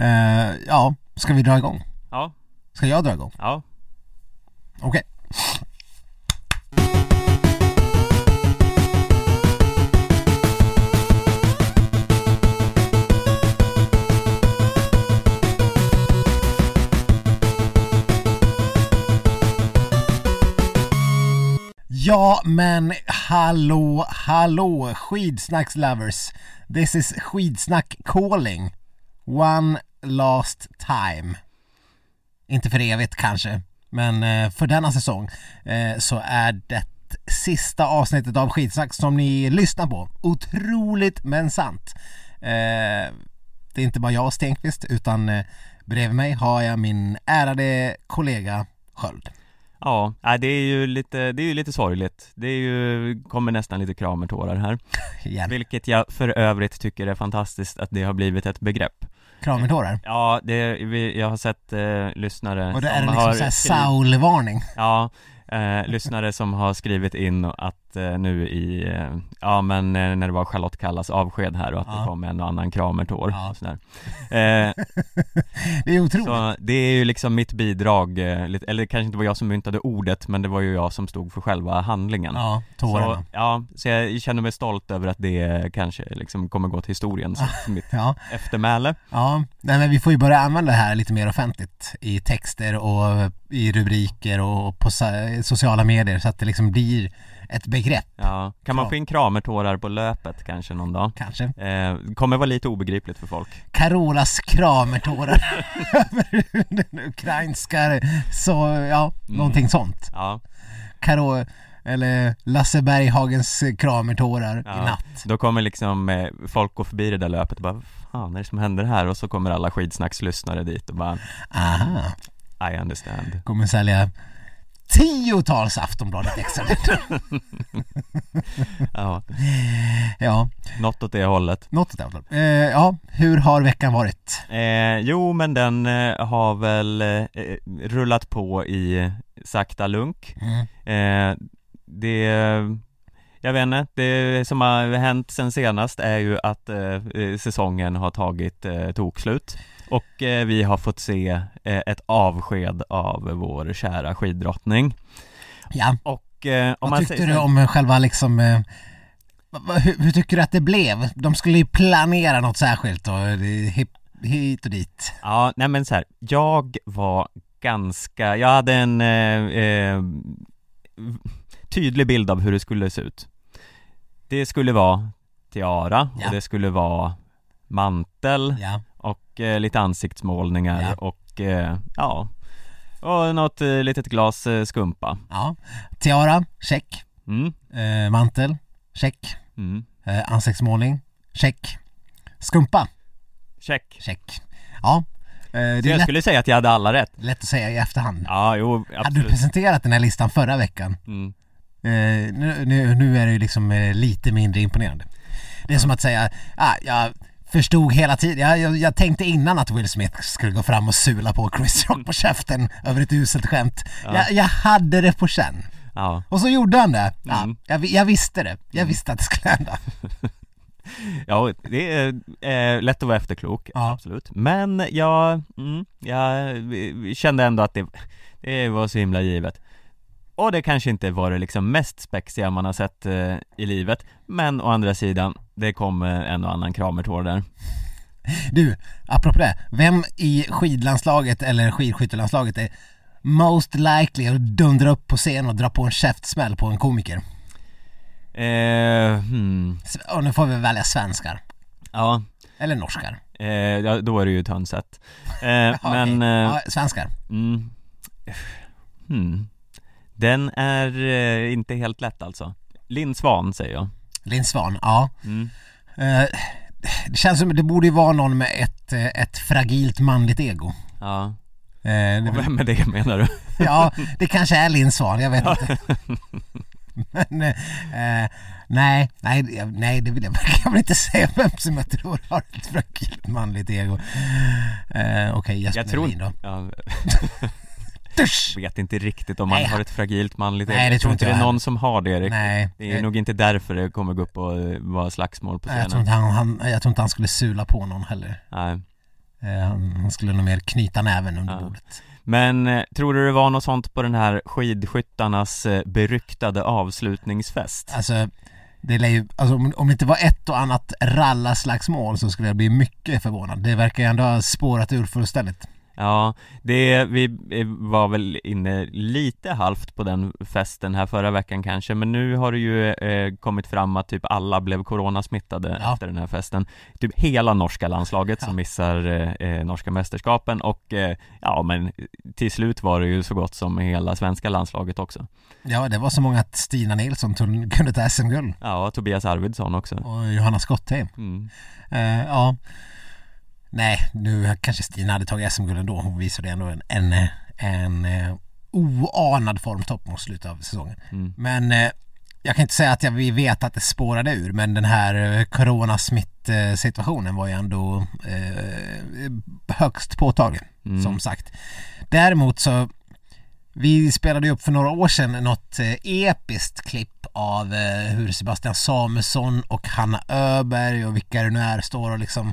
Eh, ja, ska vi dra igång? Ja, Ska jag dra igång? ja. Okej. Ja men hallå, hallå skidsnackslovers. This is skidsnack calling. One last time. Inte för evigt kanske, men eh, för denna säsong eh, så är det sista avsnittet av Skidsnack som ni lyssnar på. Otroligt men sant. Eh, det är inte bara jag Stenqvist utan bredvid mig har jag min ärade kollega Sköld. Ja, det är ju lite, det är ju lite sorgligt. Det är ju, kommer nästan lite kramertårar här. Igen. Vilket jag för övrigt tycker är fantastiskt att det har blivit ett begrepp. Kramertårar. Ja, det, vi, jag har sett eh, lyssnare Och det är det har liksom såhär Saul-varning. Ja, eh, lyssnare som har skrivit in att eh, nu i, eh, ja men eh, när det var Charlotte Kallas avsked här och att Ja. det kom en och annan kramertår Ja. och sådär. Eh, Det är otroligt. så det är ju liksom mitt bidrag, eller det kanske inte var jag som myntade ordet men det var ju jag som stod för själva handlingen. Ja, tårarna. Så, ja, så jag känner mig stolt över att det kanske liksom kommer gå till historien som mitt Ja, eftermäle. ja. Nej, men vi får ju börja använda det här lite mer offentligt i texter och i rubriker och på sociala medier så att det liksom blir ett begrepp Ja, kan man få in kramertårar på löpet kanske någon dag? kanske. Eh, kommer vara lite obegripligt för folk. Carolas kramertårar över den ukrainska, så ja, någonting sånt. Ja, Karo, eller Lasse Berghagens kramertårar ja. i natt. Då kommer liksom eh, folk gå förbi det där löpet och bara "Vad fan är det som händer här? Och så kommer alla skidsnackslyssnare dit och bara Aha, I understand. kommer sälja tiotals Aftonbladet extra. Ja, ja, något åt det hållet. något åt det hållet. eh, Ja, hur har veckan varit? Eh, jo, men den eh, har väl eh, rullat på i sakta lunk. Mm. Eh, det, jag vet inte, det som har hänt sen senast är ju att säsongen har tagit eh, tokslut och eh, vi har fått se eh, ett avsked av vår kära skiddrottning Ja, och eh, vad tyckte säger du så- om själva liksom eh, hur, hur tycker du att det blev? De skulle ju planera något särskilt och hip, hit och dit. Ja, nej men så här, jag var ganska, jag hade en eh, eh, tydlig bild av hur det skulle se ut Det skulle vara tiara Ja. och det skulle vara mantel Ja, eh, lite ansiktsmålningar Ja. och eh, ja och något eh, litet glas eh, skumpa ja. Tiara, check. mm, Eh, mantel, check. mm, Eh, ansiktsmålning, check. Skumpa, check check. Ja, eh, det Så är jag lätt, skulle säga att jag hade alla rätt lätt att säga i efterhand. Ja, jo, Hade du absolut presenterat den här listan förra veckan mm. Eh, nu, nu, nu är det ju liksom eh, lite mindre imponerande. Det är som att säga, ah, jag förstod hela tiden, jag, jag, jag tänkte innan att Will Smith skulle gå fram och sula på Chris Rock på käften över ett uselt skämt. Jag, jag hade det på känn. Ja, Och så gjorde han det. Ja, Mm. jag, jag visste det, jag visste att det skulle hända. Ja, det är eh, lätt att vara efterklok, Ja. absolut Men jag, mm, jag kände ändå att det, det var så himla givet Och det kanske inte var det liksom mest spexiga man har sett eh, i livet Men å andra sidan, det kom eh, en och annan kramertår där Du, apropå det, vem i skidlandslaget eller skidskyttelandslaget är most likely att dundra upp på scen och dra på en käftsmäll på en komiker? eh, hmm, Och nu får vi välja svenskar. Ja, Eller norskar. eh, ja, då är det ju Tönseth eh, Ja, Men, eh, ja, svenskar. mm, hmm. Den är eh, inte helt lätt alltså Linn Svan säger jag Linn Svan, ja. mm. Eh, det känns som det borde ju vara någon med ett, eh, ett fragilt manligt ego. Ja, Eh, det, och vem är det menar du? ja, det kanske är Linn Svan, jag vet inte. Men eh, nej, nej, jag- nej, det vill jag verkligen inte säga vem som jag tror har ett fragilt manligt ego. Eh, Okej, Jesper Jag tror Melin då. ja, Dusch! vet inte riktigt om man Nej, har ett fragilt manligt Nej, det tror inte det är jag någon som har det riktigt. Nej, Det är eh, nog inte därför det kommer gå upp och eh, vara slagsmål på jag, tror scenen. inte han, han, jag tror inte han skulle sula på någon heller. Nej. Eh, han, han skulle nog mer knyta näven under Ja. bordet. Men eh, tror du det var något sånt på den här skidskyttarnas beryktade avslutningsfest? Alltså, det lär ju, alltså om, om det inte var ett och annat rallaslagsmål så skulle jag bli mycket förvånad. Det verkar ju ändå ha spårat ur fullständigt. Ja, det, vi var väl inne lite halvt på den festen här förra veckan kanske, men nu har det ju eh, kommit fram att typ alla blev coronasmittade Ja. efter den här festen. Typ hela norska landslaget som Ja. missar eh, eh, norska mästerskapen och eh, ja, men till slut var det ju så gott som hela svenska landslaget också. Ja, det var så många att Stina Nilsson tog, kunde ta SM-guld. Ja, Tobias Arvidsson också. Och Johanna Skottheim. Mm. Eh, ja. Nej, nu kanske Stina hade tagit SM-guld ändå. Hon visade ändå en, en, en, eh, oanad formtopp mot slutet av säsongen. Mm. Men eh, jag kan inte säga att jag, vi vet att det spårade ur men den här eh, coronasmittsituationen var ju ändå eh, högst påtaglig Mm. som sagt. Däremot så vi spelade ju upp för några år sedan något episkt klipp av eh, hur Sebastian Samuelsson och Hanna Öberg och vilka det nu är står och liksom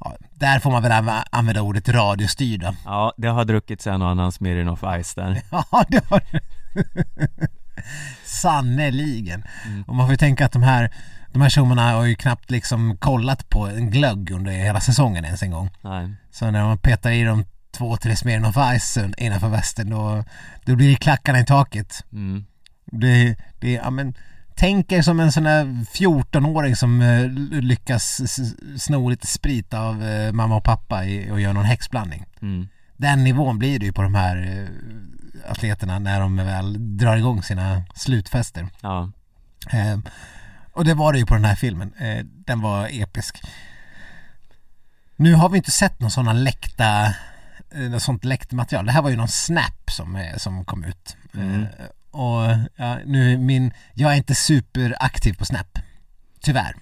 ja, där får man väl anv- använda ordet radiostyrda. Ja, det har druckits en och annan Smirnoff Ice där. Ja, det har det. Sannerligen. Och man får ju tänka att de här de här tjommarna har ju knappt liksom kollat på en glögg under hela säsongen ens en gång. Nej. Så när man petar i dem två, tre Smirnoff Ice innanför västen då, då blir det klackarna i taket. Mm. Det, det, ja men Tänk er som en sån där 14-åring som eh, lyckas sno lite sprit av eh, mamma och pappa i, och gör någon häxblandning. Mm. Den nivån blir det ju på de här eh, atleterna när de väl drar igång sina slutfester. Ja. Och det var det ju på den här filmen. Den var episk. Nu har vi inte sett någon sådana läckta, något sånt läckt material. Det här var ju någon snap som, som kom ut. Mm. Och ja, nu min, jag är inte superaktiv på snap. Tyvärr.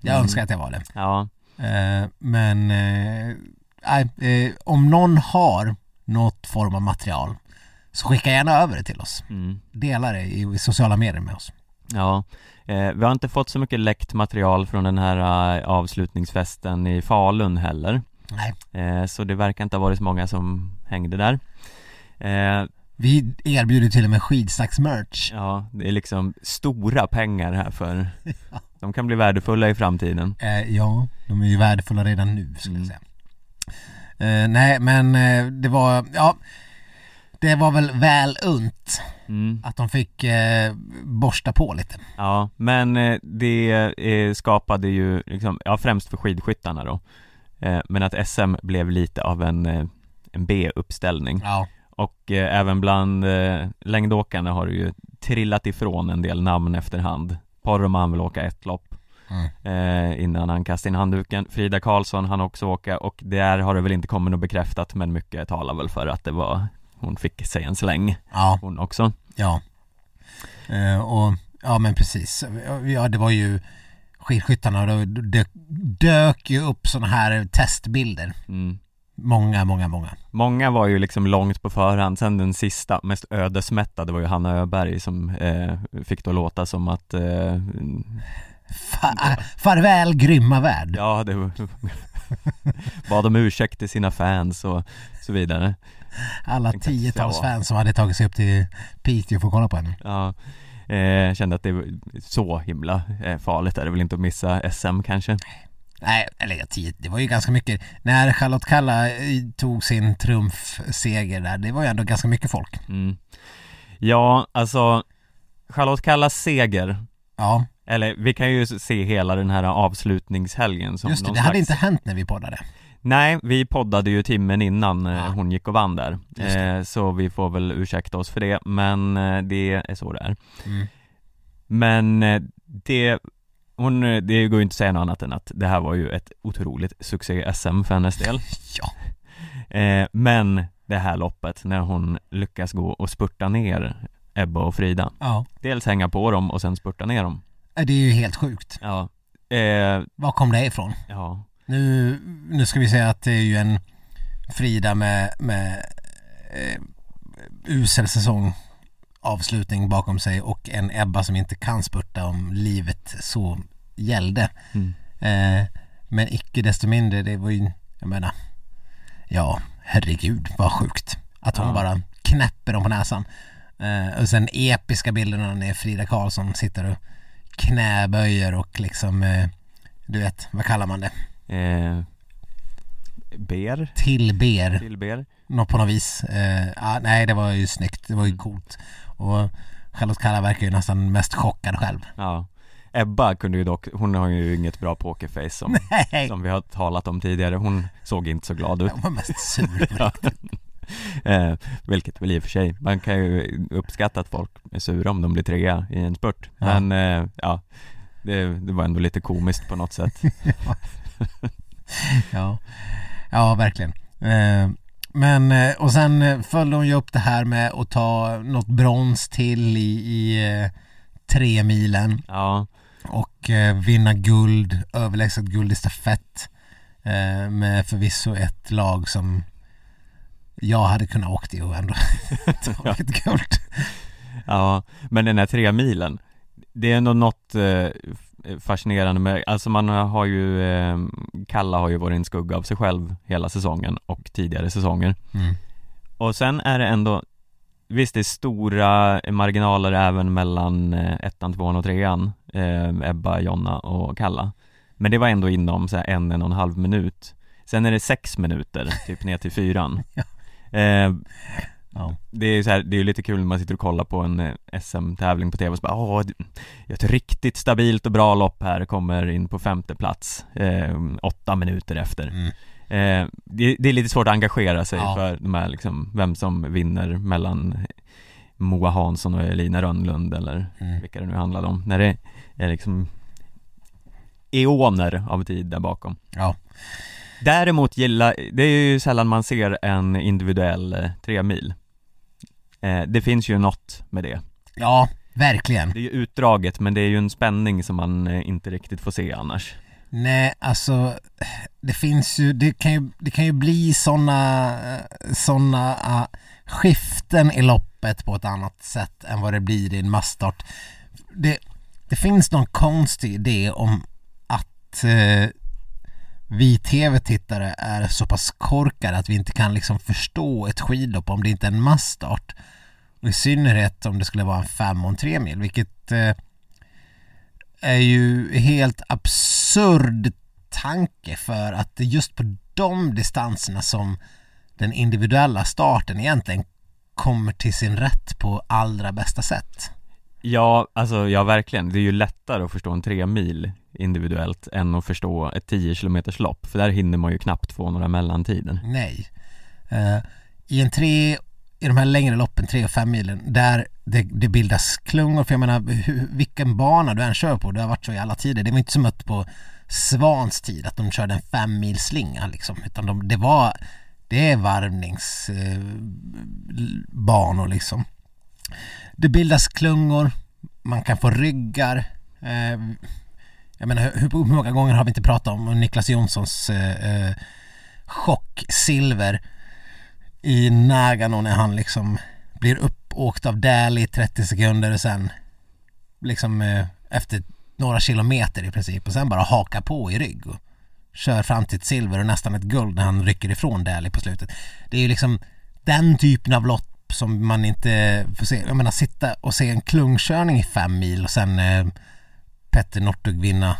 Jag Mm. önskar att jag var det. Ja. Eh, men eh, eh, om någon har något form av material så skicka gärna över det till oss. Mm. Dela det i, i sociala medier med oss. Ja, eh, vi har inte fått så mycket läckt material från den här eh, avslutningsfesten i Falun heller Nej. eh, Så det verkar inte ha varit så många som hängde där Vi erbjuder till och med skidsnacksmerch. Ja, det är liksom stora pengar här för De kan bli värdefulla i framtiden Eh, ja, de är ju värdefulla redan nu skulle Mm. jag säga. Eh, nej, men eh, det var, ja, det var väl väl unt mm. att de fick eh, borsta på lite. Ja, men eh, det eh, skapade ju liksom, ja främst för skidskyttarna då Men att SM blev lite av en, en B-uppställning Ja, Och eh, även bland eh, längdåkarna har det ju trillat ifrån en del namn efterhand Poromaa vill åka ett lopp Mm. eh, innan han kastade in handduken Frida Karlsson han också åka och där har det väl inte kommit något bekräftat men mycket talar väl för att det var Hon fick sig en släng ja, hon också ja. Eh, och, ja men precis. Ja, det var ju skidskyttarna, då dök, dök ju upp sådana här testbilder. mm. Många, många, många. Många var ju liksom långt på förhand, sen den sista, mest ödesmättade var ju Hanna Öberg som eh, fick då låta som att eh, Fa- farväl grymma värld. Ja, det var Bad om ursäkt till sina fans och så vidare Alla tiotals fans som hade tagit sig upp till Piteå för att kolla på henne. Ja, eh, kände att det var så himla eh, farligt är det väl inte att missa SM kanske Nej, eller ja, tio, det var ju ganska mycket. När Charlotte Kalla eh, tog sin trumfseger där, det var ju ändå ganska mycket folk. mm. Ja, alltså Charlotte Kallas seger Ja, Eller vi kan ju se hela den här avslutningshelgen som just det. Det hade slags... inte hänt när vi poddade. Nej, vi poddade ju timmen innan eh, Ja. hon gick och vann där eh, Så vi får väl ursäkta oss för det, men eh, det är så det är Mm. Men det hon, det går ju inte att säga något annat än att det här var ju ett otroligt succé-SM för hennes del Ja. eh, Men det här loppet, när hon lyckas gå och spurta ner Ebba och Frida Ja. Dels hänga på dem och sen spurta ner dem Det är ju helt sjukt. Ja, eh, Var kom det ifrån? ja, Nu, nu ska vi säga att det är ju en Frida med, med eh, usel säsong avslutning bakom sig och en Ebba som inte kan spurta om livet så gällde. mm. Eh, men icke desto mindre, det var ju, jag menar, ja, herregud vad sjukt. Att hon Ja. bara knäpper dem på näsan. Eh, och sen episka bilderna när Frida Karlsson sitter och knäböjer och liksom, eh, du vet, vad kallar man det? eh, Ber, Tillber, till ber något på något vis. Eh, ja, nej, det var ju snyggt, det var ju coolt. Och Charlotte Kalla verkar ju nästan mest chockad själv. Ja Ebba kunde ju dock, hon har ju inget bra pokerface som, Nej, som vi har talat om tidigare, hon såg inte så glad ut hon var mest sur Ja. eh, Vilket väl i och för sig, man kan ju uppskatta att folk är sura om de blir trea i en spurt Ja. Men eh, ja, det, det var ändå lite komiskt på något sätt Ja, ja verkligen. Eh, men, eh, och sen eh, följde hon ju upp det här med att ta något brons till i, i eh, tre milen. Ja, och vinna guld, överlägset guld i stafett med förvisso ett lag som jag hade kunnat åkt i och ändå tagit guld. ja, men den här tre milen Det är ändå något fascinerande med, alltså man har ju, eh, Kalla har ju varit en skugga av sig själv hela säsongen och tidigare säsonger Mm. Och sen är det ändå Visst det är stora marginaler även mellan eh, ettan, tvåan och trean eh, Ebba, Jonna och Kalla Men det var ändå inom så en, en och en halv minut Sen är det sex minuter, typ ner till fyran Ja. eh, Ja. Det är så här, det är ju lite kul när man sitter och kollar på en eh, SM-tävling på tv och så bara åh, ett riktigt stabilt och bra lopp här kommer in på femte plats eh, åtta minuter efter Mm. Eh, det, det är lite svårt att engagera sig Ja. för de här liksom, vem som vinner mellan Moa Hansson och Elina Rönnlund eller Mm. vilka det nu handlade om när det är liksom eoner av tid där bakom Ja. Däremot gillar, det är ju sällan man ser en individuell eh, tremil eh, Det finns ju något med det ja, verkligen. Det är ju utdraget men det är ju en spänning som man eh, inte riktigt får se annars Nej, alltså det finns ju, det kan ju, det kan ju bli sådana såna, uh, skiften i loppet på ett annat sätt än vad det blir i en massstart. Det, det finns någon konstig idé om att eh, vi tv-tittare är så pass korkade att vi inte kan liksom förstå ett skidlopp om det inte är en massstart. Och i synnerhet om det skulle vara en fem och en tre mil, vilket eh, är ju helt absurd tanke för att det är just på de distanserna som den individuella starten egentligen kommer till sin rätt på allra bästa sätt. Ja, alltså ja verkligen. Det är ju lättare att förstå en tre mil individuellt än att förstå ett 10 km lopp för där hinner man ju knappt få några mellantider. Nej. Eh, I en tre, i de här längre loppen, tre och 5 milen, där det, det bildas klungor, för jag menar hur, vilken bana du än kör på, det har varit så i alla tider. Det var inte som att på Svans tid att de körde en fem mil slinga liksom, utan de, det var, det är varvningsbanor liksom. Det bildas klungor, man kan få ryggar. Eh, jag menar hur, hur många gånger har vi inte pratat om Niklas Jonssons eh, eh, chocksilver i Nagano när han liksom blir uppåkt av Dali i 30 sekunder och sen liksom eh, efter några kilometer i princip och sen bara haka på i rygg och kör fram till ett silver och nästan ett guld när han rycker ifrån Dali på slutet. Det är ju liksom den typen av lopp som man inte får se. Jag menar sitta och se en klungkörning i fem mil och sen eh, Petter Northug vinna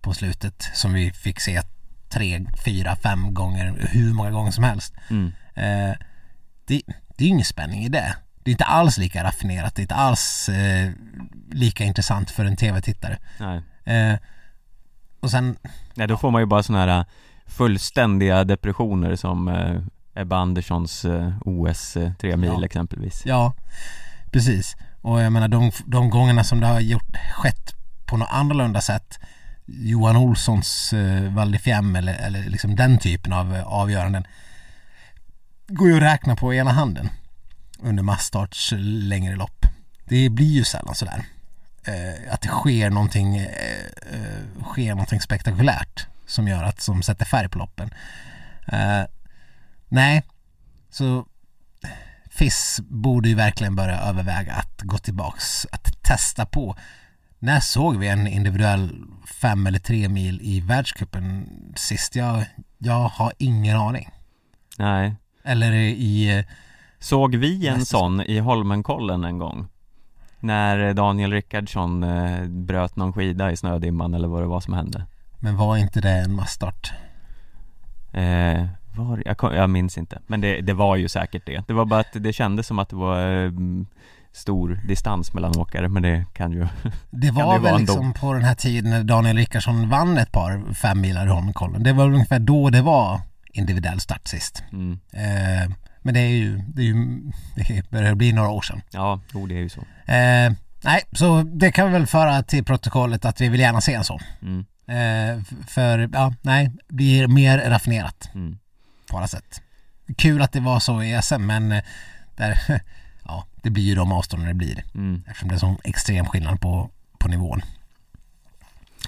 på slutet som vi fick se tre, fyra, fem gånger, hur många gånger som helst. Mm. Eh, det, det är ju ingen spänning i det. Det är inte alls lika raffinerat, det är inte alls eh, lika intressant för en tv-tittare. Nej. Eh, och sen, Nej, då får man ju bara sådana här fullständiga depressioner som eh, Ebba Anderssons eh, OS eh, tre mil Ja. exempelvis. ja, precis. Och jag menar de, de gångerna som det har gjort, skett på något annorlunda sätt Johan Olssons eh, Val eller, eller liksom den typen av eh, avgöranden går ju att räkna på ena handen under massstarts längre lopp. Det blir ju sällan sådär. Eh, att det sker någonting, eh, eh, sker någonting spektakulärt som gör att, som sätter färg på loppen. Eh, nej, så FIS borde ju verkligen börja överväga att gå tillbaks, att testa på. När såg vi en individuell fem eller tre mil i världscupen sist? Jag, jag har ingen aning. Nej eller i... Såg vi en sån i Holmenkollen en gång? När Daniel Rickardsson eh, bröt någon skida i snödimman eller vad det var som hände Men var inte det en massstart? eh, var, jag, kom- jag minns inte, men det, det var ju säkert det Det var bara att det kändes som att det var eh, stor distans mellan åkare men det kan ju Det det var vara väl ändå? liksom på den här tiden när Daniel Rickardsson vann ett par femmilar i Holmenkollen. Det var väl ungefär då det var individuell start sist. mm, Eh, men det är ju, det är ju, det börjar bli några år sedan. Ja, jo det är ju så Eh, nej, så det kan vi väl föra till protokollet att vi vill gärna se en sån. mm, Eh, för, ja, nej, blir mer raffinerat mm. på alla sätt. Kul att det var så i SM men eh, där, ja, det blir ju de avstånden det blir. Mm. Eftersom det är sån extrem skillnad på, på nivån.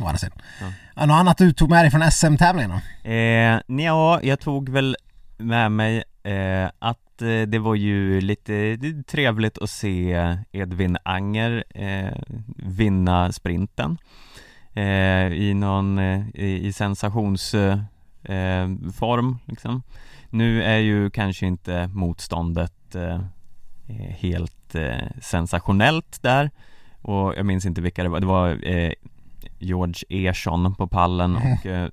Å andra sidan. Ja. Något annat du tog med dig från SM-tävlingen då? Eh, ja, jag tog väl med mig eh, att eh, det var ju lite trevligt att se Edvin Anger eh, vinna sprinten eh, i någon, eh, i, sensationsform eh, liksom. Nu är ju kanske inte motståndet eh, helt sensationellt där och jag minns inte vilka det var, det var George Ersson på pallen och eh,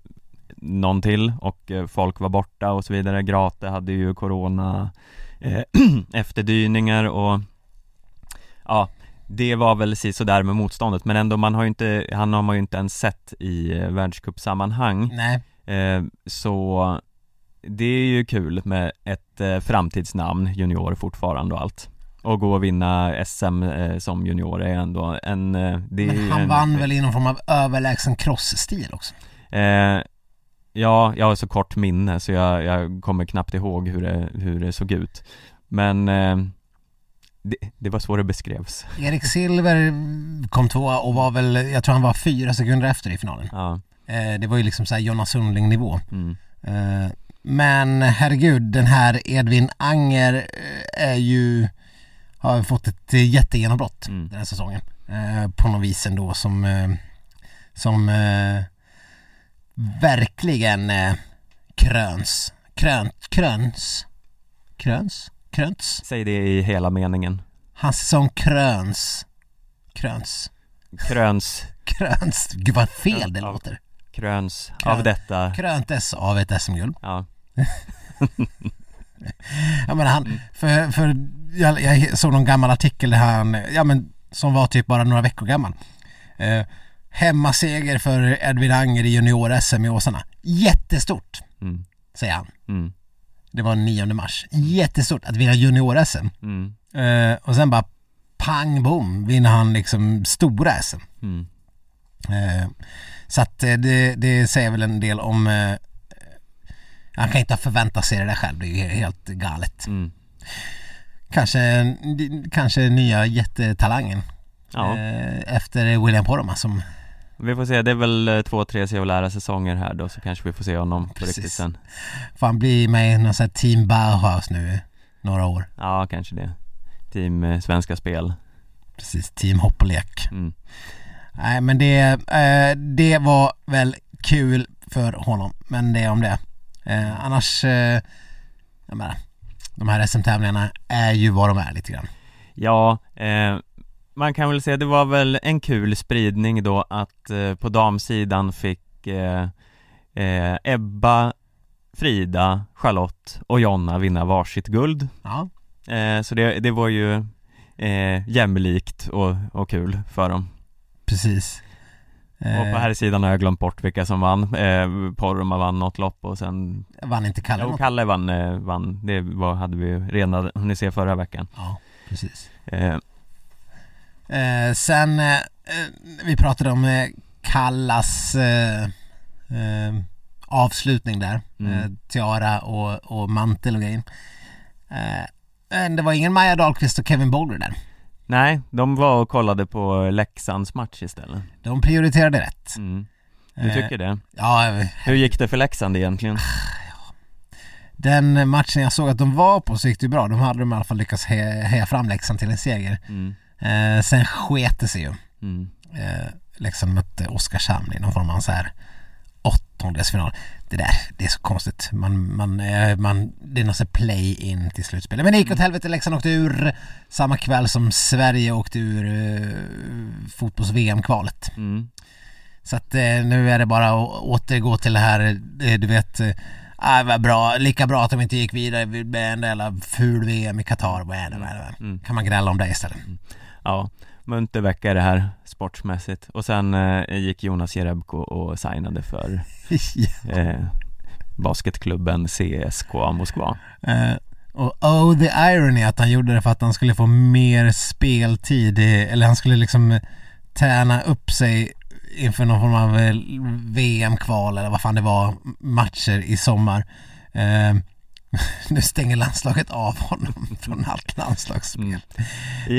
någon till och eh, folk var borta och så vidare. Grate hade ju corona eh, efterdyningar och ja, det var väl sådär med motståndet men ändå man har ju inte, han har man ju inte ens sett i eh, världscupsammanhang Nej. eh, så det är ju kul med ett eh, framtidsnamn, junior fortfarande och allt och gå och vinna SM eh, som junior är ändå en, eh, det Men han en, vann väl i någon form av överlägsen crossstil också? Eh, ja, jag har så kort minne så jag, jag kommer knappt ihåg hur det, hur det såg ut Men eh, det, det var så det beskrevs Erik Silver kom tvåa och var väl, jag tror han var fyra sekunder efter i finalen. Ja, Eh, det var ju liksom såhär Jonas Sundling nivå. mm, men herregud, den här Edvin Anger är ju, har fått ett eh, jättegenombrott Mm. den här säsongen. Eh, på något vis ändå som, eh, som eh, verkligen eh, kröns, krönt, kröns, kröns, kröns. säg det i hela meningen Hans säsong kröns, kröns, Kröns, kröns. Gud vad fel det låter. kröns Krön- av detta Kröntes av ett SM-guld. Ja, Ja men han, Mm. för, för jag, jag såg någon gammal artikel där han, ja men som var typ bara några veckor gammal. Eh, hemmaseger för Edvin Anger i junior-SM i Åsarna. Jättestort, mm, säger han. mm, Det var 9 mars. Jättestort att vinna junior-SM. mm, Eh, och sen bara pang bom vinner han liksom stora SM. mm, Eh, så att eh, det, det säger väl en del om eh, han kan inte ha förväntat sig det där själv, det är ju helt galet. Kanske, kanske nya jättetalangen Ja, eh, efter William Poromaa som vi får se, det är väl eh, två, tre sevlära säsonger här då så kanske vi får se honom på Precis. riktigt sen fan blir med i någon sån här team Bauhaus nu några år. Ja, kanske det Team eh, Svenska Spel Precis, team hopp och lek. mm. Nej men det, eh, det var väl kul för honom, men det är om det. Eh, annars, eh, jag menar, de här SM-tävlingarna är ju vad de är lite grann. Ja, eh, man kan väl säga det var väl en kul spridning då att eh, på damsidan fick eh, eh, Ebba, Frida, Charlotte och Jonna vinna varsitt guld. Ja, Eh, så det, det var ju eh, jämlikt och, och kul för dem. precis. Och Eh, på här sidan har jag glömt bort vilka som vann. Eh, Porroma vann något lopp och sen, vann inte Kalle något? Kalle vann, eh, vann. Det var, hade vi redan hunnit se förra veckan. Ja, precis. Eh, Eh, sen, eh, eh, vi pratade om eh, Kallas eh, eh, avslutning där. Mm. Eh, tiara och, och mantel och grejer. Eh, men det var ingen Maja Dahlqvist och Kevin Bolger där. Nej, de var och kollade på Leksands match istället De prioriterade rätt. mm. Du Eh, tycker det? Ja, Hur gick det för Leksand egentligen? den matchen jag såg att de var på så gick det bra. De hade de i alla fall lyckats he- heja fram Leksand till en seger. Mm. Eh, sen sket det sig ju. Mm. Eh, Leksand mötte Oskarshamn i någon form av så här åttondelsfinal. Det där, det är så konstigt. Man, man, eh, man, det är något så här play-in till slutspelet. Men det gick åt helvete. Leksand åkte ur samma kväll som Sverige åkte ur eh, fotbolls-VM-kvalet. Mm. Så att eh, nu är det bara att återgå till det här, eh, du vet, eh, ah, vad bra, lika bra att de inte gick vidare med en jävla ful VM i Qatar. Mm. Kan man grälla om det istället? Ja, munter vecka det här sportsmässigt. Och sen eh, gick Jonas Jerebko och signade för eh, basketklubben CSKA Moskva. Eh, och oh the irony att han gjorde det för att han skulle få mer speltid, i, eller han skulle liksom träna upp sig inför någon form av eh, VM-kval eller vad fan det var, matcher i sommar. Eh, nu stänger landslaget av honom från allt landslagsspel. mm.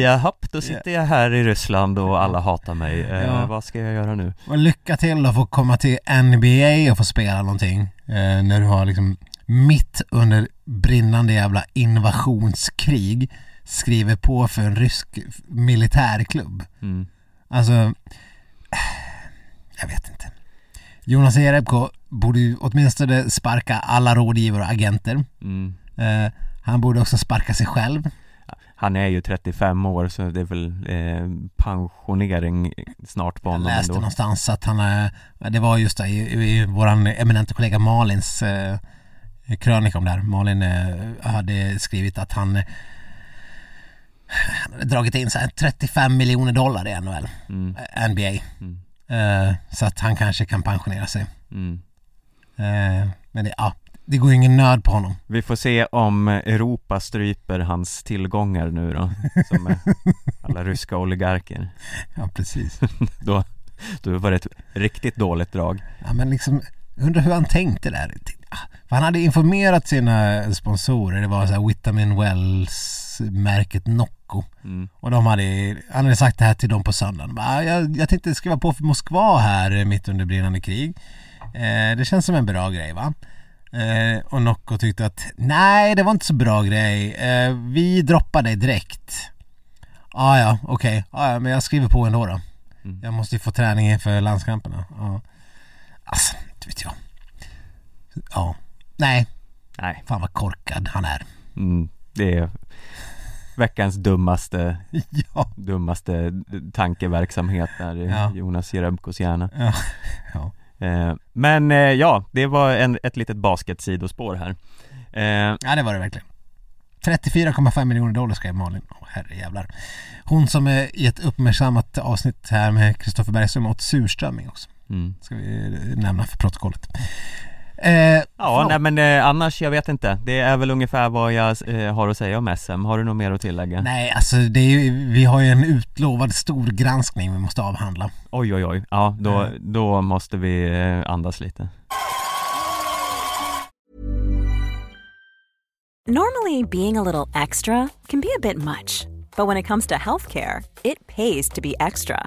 Jaha, då sitter jag här i Ryssland och alla hatar mig. Eh, Ja. Vad ska jag göra nu? Och lycka till att få komma till NBA och få spela någonting eh, när du har liksom mitt under brinnande jävla invasionskrig skriver på för en rysk militärklubb. Mm. Alltså, jag vet inte. Jonas Jerebko borde ju åtminstone sparka alla rådgivare och agenter. Mm. Eh, han borde också sparka sig själv. Han är ju 35 år så det är väl eh, pensionering snart på Jag honom läste ändå. någonstans att han, eh, det var just det, i, i våran eminenta kollega Malins eh, krönika om det här. Malin eh, hade skrivit att han, eh, han hade dragit in så här 35 miljoner dollar i NHL, Mm. NBA. Mm. Eh, så att han kanske kan pensionera sig. Mm. Eh, men det, ja, det går ju ingen nöd på honom. Vi får se om Europa stryper hans tillgångar nu då, som alla ryska oligarker. Ja, precis. Då, då var det ett riktigt dåligt drag. Ja, men liksom, undrar hur han tänkte där. Ah, han hade informerat sina sponsorer, det var så här Vitamin Wells märket Nocco. Mm. Och de hade, han hade sagt det här till dem på söndagen. Bara, "Ah, jag, jag tänkte skriva på för Moskva här mitt under brinnande krig. Eh, det känns som en bra grej va? Eh, och Nocco tyckte att nej det var inte så bra grej. Eh, vi droppar dig direkt. Ah, ja, okej. Ah, ja, men jag skriver på ändå då. Mm. Jag måste ju få träning inför landskamperna. Ja. Alltså, inte vet jag. Ja. Nej, Nej, fan vad korkad han är. mm, det är veckans dummaste, ja. dummaste tankeverksamhet där i Ja. Jonas Jerebkos hjärna. Ja. ja. Eh, men eh, ja, det var en, ett litet basketsidospår här. Eh, Ja det var det verkligen 34,5 miljoner dollar skrev Malin, Åh herrejävlar Hon som är i ett uppmärksammat avsnitt här med Kristoffer Bergström åt surströmming också mm. Ska vi eh, nämna för protokollet eh, Ja, förlåt. nej men eh, annars, jag vet inte. Det är väl ungefär vad jag eh, har att säga om SM. Har du något mer att tillägga? Nej alltså det är ju, vi har ju en utlovad stor granskning vi måste avhandla Oj oj oj, ja då, Eh. då måste vi eh, andas lite. Normally, being a little extra can be a bit much, but when it comes to healthcare, it pays to be extra.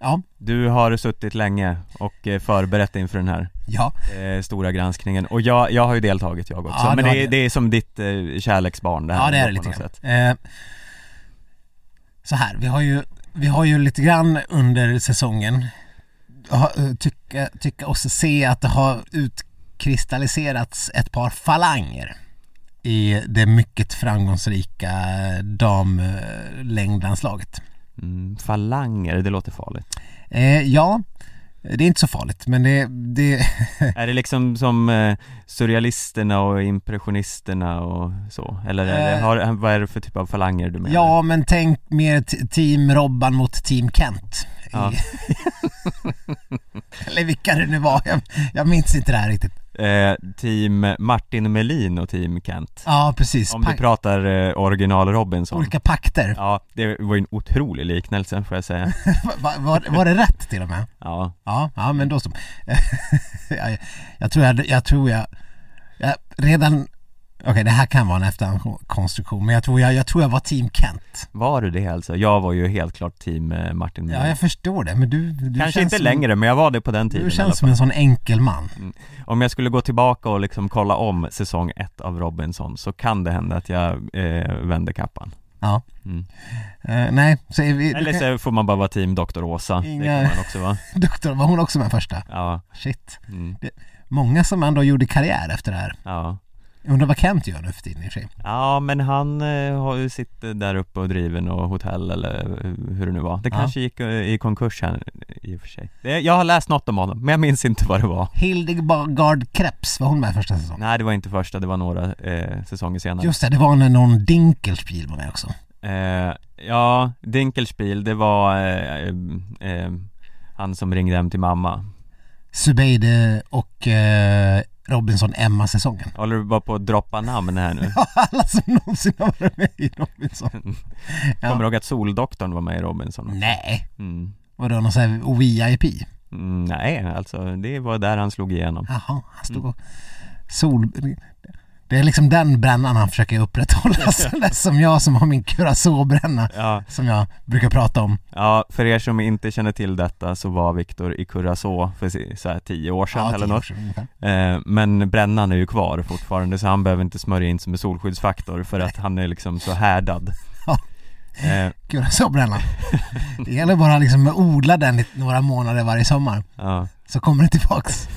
Ja, Du har suttit länge och eh, förberett inför den här ja, eh, stora granskningen. Och jag, jag har ju deltagit jag också, Ja, men har det, är- det. det är som ditt eh, kärleksbarn det här ja det är det lite grann. eh, Så här, vi har ju vi har ju lite grann under säsongen tycka, tycka och se att det har utkristalliserats ett par falanger i det mycket framgångsrika damlängdlandslaget. Mm, falanger, det låter farligt. Eh, ja, Det är inte så farligt men det, det Är det liksom som eh, surrealisterna och impressionisterna och så? Eller är det, Eh. har, vad är det för typ av falanger du menar? Ja men tänk mer Team Robban mot Team Kent. Ja. Eller vilka det nu var, jag, jag minns inte det här riktigt. Eh, team Martin Melin och team Kent Ja precis, Om du pratar eh, original Robinson olika pakter. Ja, det var ju en otrolig liknelse får jag säga Va, var, var det rätt till och med? Ja, Ja, ja men då så. jag, jag tror jag, jag tror jag, jag redan, okej det här kan vara en efterkonstruktion men jag tror jag, jag tror jag var team Kent. var du det alltså? Jag var ju helt klart team eh, Martin Melin Ja jag förstår det men du, du Kanske inte som, längre men jag var det på den tiden Du känns som en sån enkel man. Om jag skulle gå tillbaka och liksom kolla om säsong ett av Robinson så kan det hända att jag eh, vänder kappan Ja. Mm. Eh, nej, så vi, Eller kan, så får man bara vara team Dr. Åsa, det Inga- kan man också vara doktor, var hon också med första? Ja, Shit. mm, Många som ändå gjorde karriär efter det här. ja Undrar vad Kent gör nu för tiden i och för sig. Ja men han eh, har ju sitt eh, där uppe och driver något hotell eller hur det nu var Det Ja. kanske gick eh, i konkurs här i och för sig det, Jag har läst något om honom men jag minns inte vad det var Hildegard Krebs, var hon med första säsongen? Nej det var inte första, det var några eh, säsonger senare Just det, det var när någon Dinkelspiel var med också. eh, Ja, Dinkelspiel, det var eh, han som ringde hem till mamma Subeide och eh, Robinson Emma-säsongen. Håller du bara på att droppa namn här nu? Alla som någonsin har varit med i Robinson. Kommer du ihåg att Soldoktorn var med i Robinson? Nej, Mm. var det någon sån här VIP? Mm, nej, alltså det var där han slog igenom Jaha, han stod och sol... Det är liksom den brännan han försöker upprätthålla, som jag som har min curacao-bränna Ja, som jag brukar prata om. Ja, för er som inte känner till detta så var Viktor i Curacao för så här tio år sedan Ja, eller något. eh, Men brännan är ju kvar fortfarande så han behöver inte smörja in sig med solskyddsfaktor för att han är liksom så härdad. Ja. eh, Curacao-brännan. Det gäller bara liksom att odla den i några månader varje sommar, Ja, så kommer den tillbaks.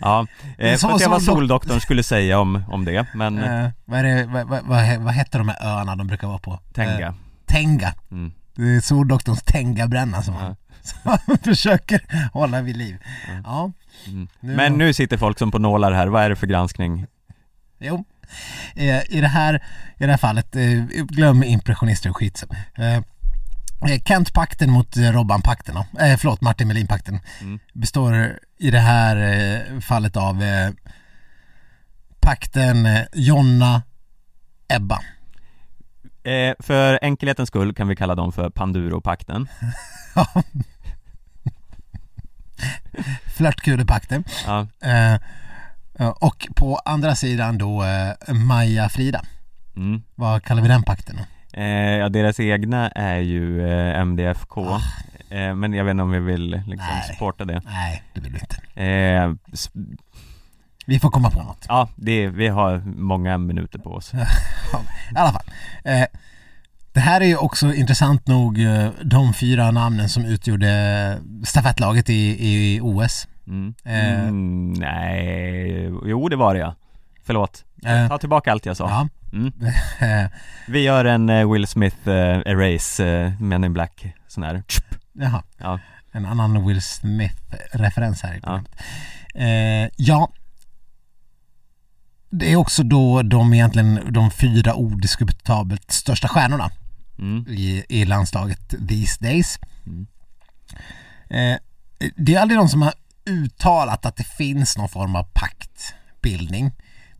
Ja. Det Eh, får se vad soldok- soldoktorn skulle säga om, om det men Eh, vad, är det, vad, vad, vad, vad heter de här öarna de brukar vara på? Tenga Eh, Tenga. mm. Det är soldoktorns Tenga-bränna som han, som försöker hålla vid liv. Ja, Mm. Nu- Men nu sitter folk som på nålar här, vad är det för granskning? jo. Eh, I det här, i det här fallet, eh, glöm impressionister och skit. Eh, Kent-pakten mot eh, Robban-pakten, eh, förlåt Martin Melin-pakten, Mm. består i det här eh, fallet av eh, pakten Jonna Ebba. Eh, för enkelhetens skull kan vi kalla dem för Panduro-pakten Flörtkulepakten. ja. Eh, eh, och på andra sidan då eh, Maja Frida. Mm. Vad kallar vi den pakten då? Eh, ja, deras egna är ju eh, MDFK eh, Men jag vet inte om vi vill liksom Ah. Nej. supporta det Nej, det vill vi inte. eh, Vi får komma på något. Ja, det, vi har många minuter på oss Ja, I alla fall. Eh, det här är ju också intressant nog eh, de fyra namnen som utgjorde stafettlaget i, i OS. mm. Mm, Nej, jo det var det ja Förlåt, Eh. ta tillbaka allt jag sa Ja. mm. Vi gör en eh, Will Smith eh, erase eh, Men in Black sån här jaha, Ja, en annan Will Smith-referens här i Ja. Eh, ja, det är också då de egentligen de fyra odiskutabelt största stjärnorna mm. i, i landslaget these days. Mm. Eh, det är aldrig någon som har uttalat att det finns någon form av paktbildning.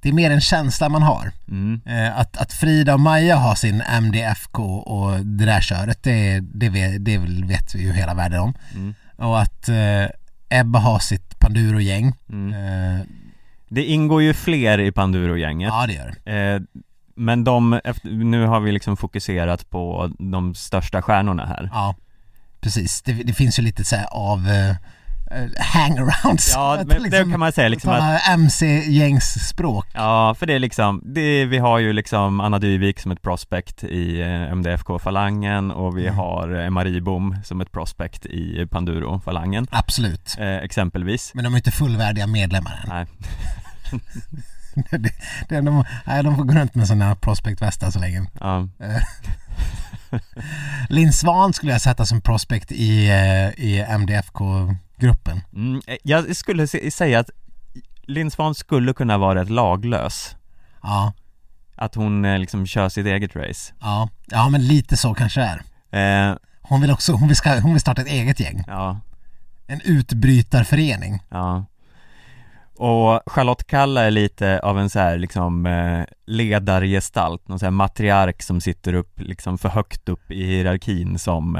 Det är mer en känsla man har. Mm. Eh, att, att Frida och Maja har sin MDFK och det där köret, det, det, det vet vi ju hela världen om. Mm. Och att eh, Ebba har sitt Panduro-gäng. Mm. Eh, Det ingår ju fler i Panduro-gänget ja, det gör det. Eh, men de, nu har vi liksom fokuserat på de största stjärnorna här Ja, precis. Det, det finns ju lite så av eh, hangarounds. Ja, men det kan man säga liksom att MC-gängsspråk. Ja, för det är liksom, det, vi har ju liksom Anna Dyvik som ett prospect i eh, MDFK-falangen och vi Mm. har eh, Marie Bom som ett prospect i Panduro-falangen Absolut. eh, exempelvis Men de är inte fullvärdiga medlemmar än. Nej, det, det, de, nej, de får gå runt med sådana prospectvästar så länge. ja, Eh, Linn Svan skulle jag sätta som prospect i, eh, i MDFK-gruppen. Mm, eh, jag skulle säga att Linn Svan skulle kunna vara rätt laglös. Ja, Att hon eh, liksom kör sitt eget race. ja, ja men lite så kanske är. Eh, Hon vill också, hon vill, ska, hon vill starta ett eget gäng. ja, En utbrytarförening. ja. Och Charlotte Kalla är lite av en så här liksom eh, ledargestalt, någon så här matriark som sitter upp liksom för högt upp i hierarkin som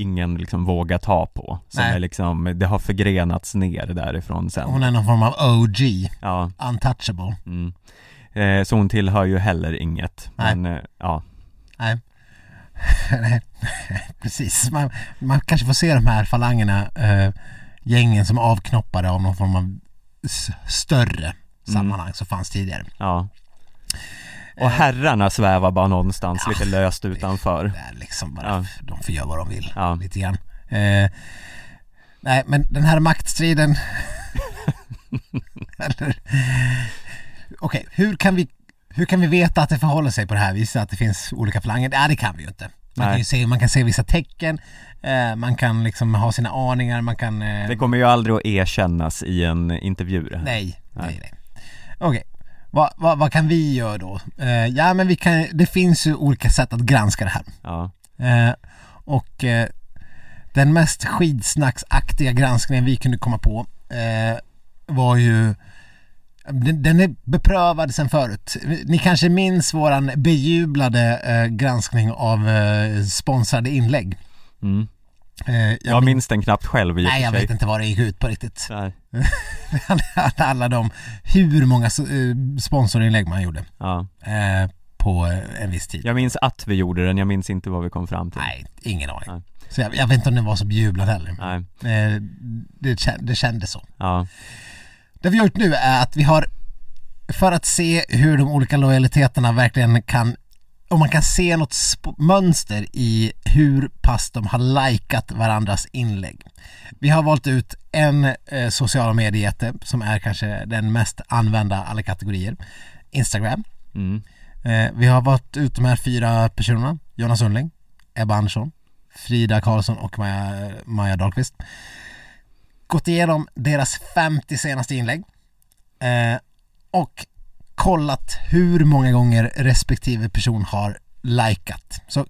ingen liksom vågar ta på. Som Nej. är liksom, det har förgrenats ner därifrån sen. Hon är någon form av OG, Ja, untouchable. mm. eh, så hon tillhör ju heller inget. Nej. Men eh, ja, Nej. Precis, man, man kanske får se de här falangerna, eh, gängen som avknoppade av någon form av större sammanhang som fanns tidigare. ja. Och herrarna svävar bara någonstans lite löst utanför. Det är liksom bara, Ja. de får göra vad de vill, Ja. lite grann. Eh, nej, men den här maktstriden... Eller... Okej, hur kan vi hur kan vi veta att det förhåller sig på det här viset, att det finns olika falanger? Nej, det kan vi ju inte. Man kan ju se, man kan se vissa tecken, eh, man kan liksom ha sina aningar, man kan... Eh, Det kommer ju aldrig att erkännas i en intervju. det här. Nej, nej, Nej. nej. Okej, vad, vad, vad kan vi göra då? Eh, ja, men vi kan, det finns ju olika sätt att granska det här. Ja, Eh, och eh, den mest skidsnacksaktiga granskningen vi kunde komma på eh, var ju den, den är beprövad sedan förut. Ni kanske minns våran bejublade eh, granskning av eh, sponsrade inlägg. mm. Eh, jag Jag min- minns den knappt själv i Nej, jag vet inte vad det gick ut på riktigt. Nej. Handlade om hur många eh, sponsorinlägg man gjorde Ja. eh, på en viss tid. Jag minns att vi gjorde den, jag minns inte vad vi kom fram till. Nej, ingen aning. Nej. Så jag, jag vet inte om det var så bejublad heller. Nej. Det, det kändes så. Ja. Det vi har gjort nu är att vi har, för att se hur de olika lojaliteterna verkligen kan, om man kan se något mönster i hur pass de har likat varandras inlägg. Vi har valt ut en eh, sociala mediejätte som är kanske den mest använda alla kategorier. Instagram. Mm. Eh, vi har valt ut de här fyra personerna. Jonas Sundling, Ebba Andersson, Frida Karlsson och Maja, Maja Dahlqvist. Gått igenom deras 50 senaste inlägg. Eh, och kollat hur många gånger respektive person har likat. Så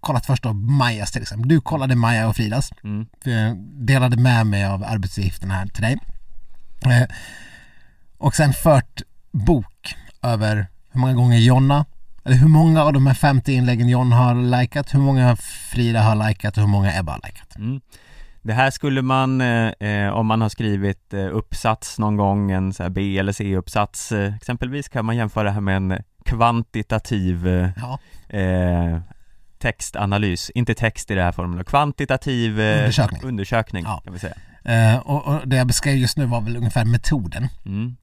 kollat först då Majas till exempel. Du kollade Maja och Fridas. Mm. Eh, delade med mig av arbetsuppgifterna här till dig. Eh, och sen fört bok över hur många gånger Jonna, eller hur många av de här 50 inläggen John har likat, hur många Frida har likat och hur många Ebba har likat. Mm. Det här skulle man, eh, eh, om man har skrivit eh, uppsats någon gång, en så B eller C-uppsats eh, exempelvis kan man jämföra det här med en kvantitativ eh, Ja, eh, textanalys, inte text i det här formen, kvantitativ eh, Undersökning. undersökning Ja. kan vi säga. eh, och, och det jag beskrev just nu var väl ungefär metoden Mm.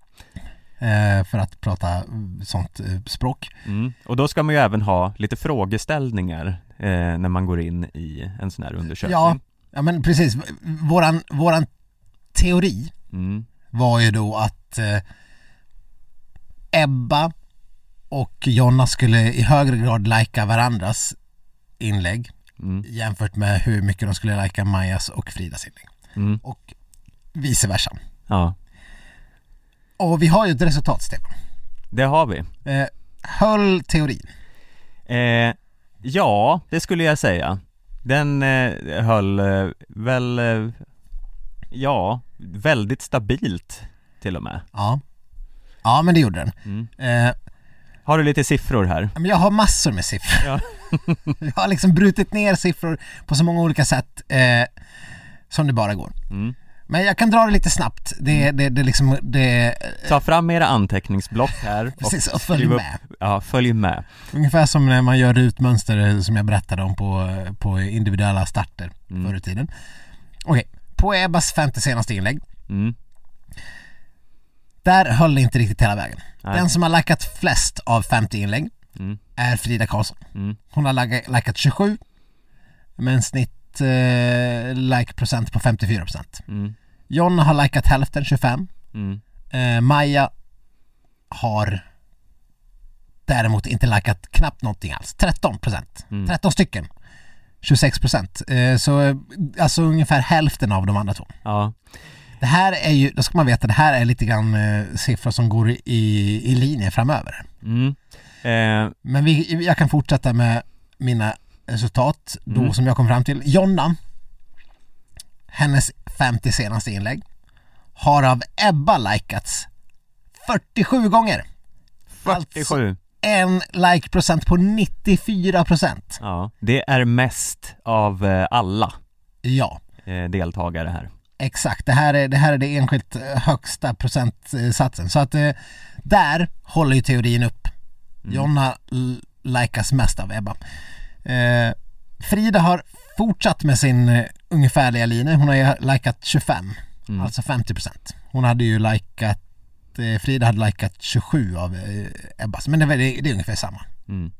eh, för att prata mm, sånt eh, språk. Mm. Och då ska man ju även ha lite frågeställningar eh, när man går in i en sån här undersökning. Ja, ja men precis. Våran, våran teori Mm. var ju då att eh, Ebba och Jonna skulle i högre grad lajka varandras inlägg Mm. jämfört med hur mycket de skulle lajka Majas och Fridas inlägg. Mm. Och vice versa. Ja, Och vi har ju ett resultat Stefan. det har vi. Eh, höll teorin. Eh, ja, det skulle jag säga. Den eh, höll eh, väl, eh, ja, väldigt stabilt till och med. Ja. Ja men det gjorde den. Mm. Eh, Har du lite siffror här? men jag har massor med siffror. Ja. jag har liksom brutit ner siffror på så många olika sätt eh, som det bara går. Mm. Men jag kan dra det lite snabbt. Det, det, det liksom, det, Ta fram era anteckningsblock här Precis, och följ upp- med. Ja, följ med. Ungefär som när man gör rutmönster som jag berättade om på, på individuella starter Mm. förr i tiden. Okej, på Ebbas femte senaste inlägg. Mm. Där höll det inte riktigt hela vägen. Nej. Den som har likat flest av 50 inlägg Mm. är Frida Karlsson. Mm. Hon har likat 27 med en snitt like-procent på 54 procent. Mm. Jonna har likat hälften, 25. Mm. Eh, Maja har däremot inte likat knappt någonting alls. 13 procent. Mm. 13 stycken. 26 procent. Eh, så eh, alltså ungefär hälften av de andra två. Ja, Det här är ju, då ska man veta, det här är lite grann eh, siffror som går i, i linje framöver. mm. eh, Men vi, jag kan fortsätta med mina resultat då Mm. som jag kom fram till. Jonna, hennes 50 senaste inlägg har av Ebba likats 47 gånger. 47. En like-procent på 94 procent. Ja, det är mest av eh, alla Ja, eh, deltagare här. exakt. Det här är det, här är det enskilt eh, högsta procentsatsen. Så att där håller ju teorin upp. Jonna l- likas mest av Ebba. Eh, Frida har fortsatt med sin eh, ungefärliga linje. Hon har ju likat 25, Mm. alltså 50 procent. Hon hade ju likat, eh, Frida hade likat 27 av eh, Ebbas, men det, är- det är ungefär samma. Mm.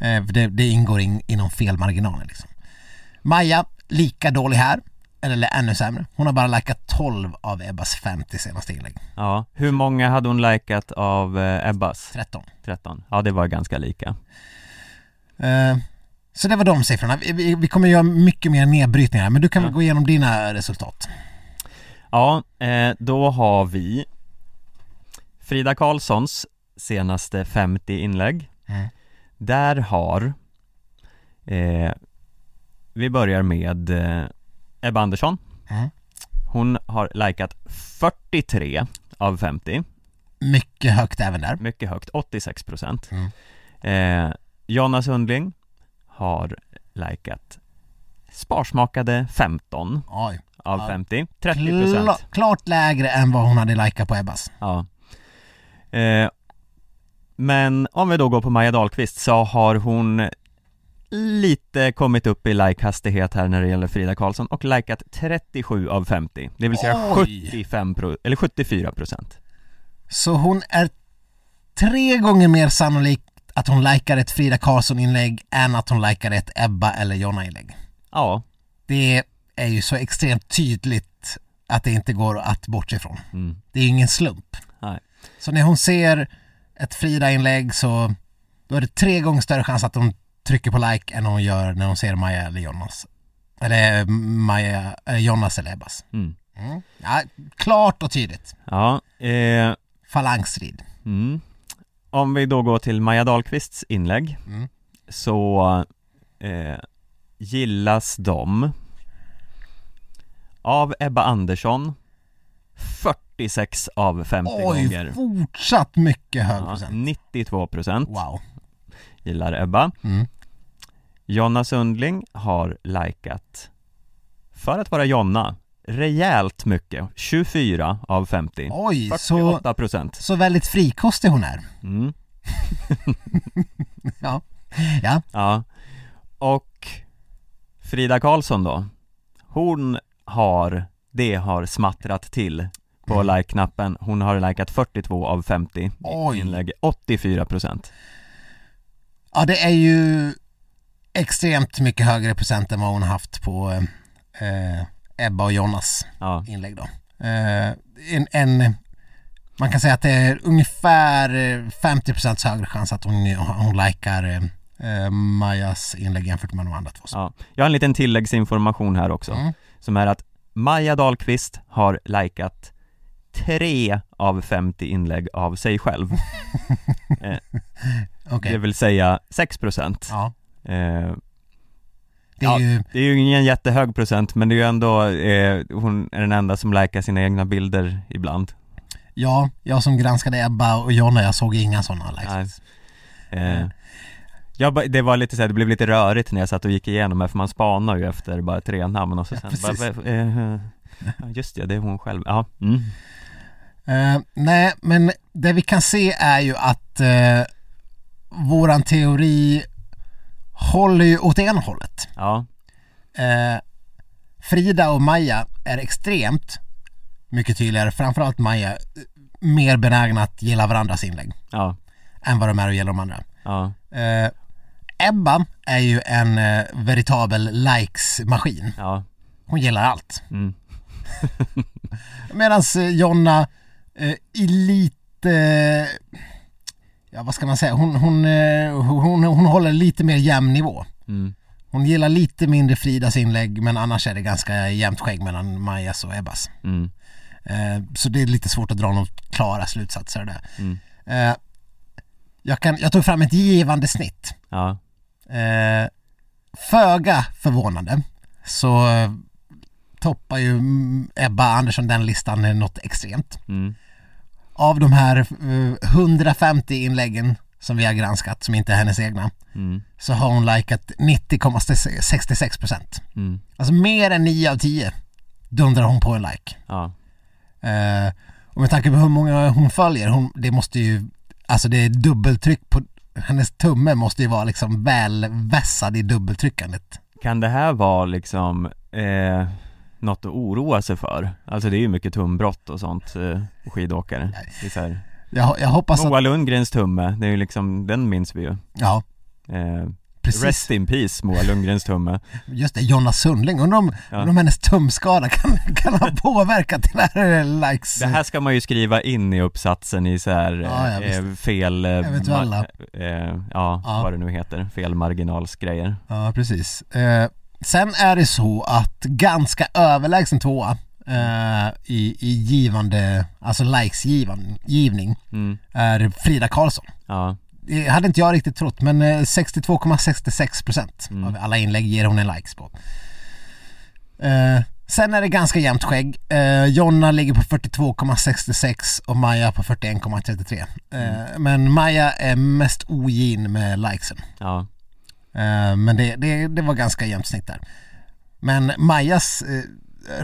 Eh, det, det ingår in, inom felmarginalen liksom. Maja, lika dålig här, eller ännu sämre. Hon har bara likat 12 av Ebbas 50 senaste inlägg. Ja, hur många hade hon likat av eh, Ebbas? 13. 13. Ja, det var ganska lika. Eh, så det var de siffrorna. Vi, vi, kommer göra mycket mer nedbrytningar, men du kan väl Ja. gå igenom dina resultat. Ja, eh, då har vi Frida Karlssons senaste 50 inlägg. Mm. Där har eh, vi börjar med eh, Ebba Andersson. Mm. Hon har likat 43 av 50, Mycket högt även där. mycket högt, 86 procent. Mm. Eh, Jonna Sundling har likat sparsmakade 15 Oj. av Ja. 50, 30 procent. Kla, klart lägre än vad hon hade likat på Ebbas. Ja. Eh, men om vi då går på Maja Dahlqvist så har hon lite kommit upp i like-hastighet här när det gäller Frida Karlsson och likat 37 av 50, det vill säga Oj. 75 pro, eller 74 procent. Så hon är tre gånger mer sannolikt att hon likar ett Frida Karlsson-inlägg än att hon likar ett Ebba eller Jonna-inlägg. Ja, Det är ju så extremt tydligt att det inte går att bortse ifrån. mm. Det är ju ingen slump. Nej. Så när hon ser ett Frida-inlägg så då är det tre gånger större chans att hon trycker på like än hon gör när hon ser Maja eller Jonas. Eller Maja, eller Jonas eller Ebbas. Mm. Mm. Ja, klart och tydligt. Ja, eh, Falangstrid. mm. Om vi då går till Maja Dahlqvists inlägg Mm. så eh, gillas de av Ebba Andersson 46 av 50 Oj, gånger. fortsatt mycket hög Ja, procent. 92 procent Wow. gillar Ebba. Mm. Jonna Sundling har likat, för att vara Jonna, rejält mycket. 24 av 50. Oj, så, 48 procent. så väldigt frikostig hon är. Mm. Ja. Ja. Ja. Och Frida Karlsson då? Hon har, det har smattrat till på Mm. like-knappen. Hon har likat 42 av 50 Oj. inlägg, 84 procent. ja, det är ju extremt mycket högre procent än vad hon haft på eh, Ebba och Jonas Ja, inlägg då. Eh, en, en, man kan säga att det är ungefär eh, 50% högre chans att hon, hon likar eh, eh, Majas inlägg jämfört med de andra två. ja. Jag har en liten tilläggsinformation här också. Mm. Som är att Maja Dahlqvist har likat 3 av 50 inlägg av sig själv. eh, Okej. Det vill säga 6 procent. Ja, Eh, det är Ja. ju, det är ju ingen jättehög procent men det är ju ändå, eh, hon är den enda som likar sina egna bilder ibland. ja, jag som granskade Ebba och Jonna, jag såg inga sådana likes. Nej. Eh, ba- det var lite så här, det blev lite rörigt när jag satt och gick igenom här för man spanar ju efter bara tre namn och så Ja, sen bara, eh, eh, ja, just det, det är hon själv, ja, mm. Eh, nej, men det vi kan se är ju att eh, våran teori håller ju åt ena hållet. ja, Eh, Frida och Maja är extremt mycket tydligare, framförallt Maja, eh, mer benägna att gilla varandras inlägg ja, än vad de är att gilla de andra. ja, Eh, Ebba är ju en eh, veritabel likes-maskin. ja, Hon gillar allt. mm. Medan Jonna eh, i lite, ja vad ska man säga, hon, hon, eh, hon, hon håller lite mer jämn nivå. Mm. Hon gillar lite mindre Fridas inlägg men annars är det ganska jämnt skägg mellan Majas och Ebbas. Mm. Eh, så det är lite svårt att dra några klara slutsatser där. Mm. Eh, jag, kan, jag tog fram ett givande snitt. Ja. Föga förvånande så toppar ju Ebba Andersson den listan något extremt. Mm. Av de här eh, 150 inläggen som vi har granskat som inte är hennes egna Mm. så har hon likat 90,66% Mm. Alltså mer än 9 av 10 dundrar hon på en like. Ja. Eh, och med tanke på hur många hon följer, hon, det måste ju, alltså det är dubbeltryck på, hennes tumme måste ju vara liksom väl vässad i dubbeltryckandet. Kan det här vara liksom eh, något att oroa sig för? Alltså det är ju mycket tumbrott och sånt, eh, och skidåkare. Det är så här, Jag, jag hoppas att, Moa Lundgrens tumme, det är ju liksom, den minns vi ju. ja Eh, precis, rest in peace Moa Lundgrens tumme. just det, Jonna Sundling, undrar om, Ja. undrar om hennes tumskada kan, kan ha påverkat den här eh, likes. Det här ska man ju skriva in i uppsatsen i så här Ja, eh, fel... eh, Eventuella. ma- eh, ja, Ja. vad det nu heter, fel marginalsgrejer. Ja, precis. Eh, sen är det så att ganska överlägsen tvåa eh, i, i givande, alltså likes givan, givning Mm. är Frida Karlsson. Ja, Det hade inte jag riktigt trott men eh, 62,66% Mm. av alla inlägg ger hon en likes på. Eh, sen är det ganska jämnt skägg. Eh, Jonna ligger på 42,66 och Maja på 41,33. Eh, Men Maja är mest ogin med likesen. ja, Eh, Men det, det, det var ganska jämnt snitt där. Men Majas eh,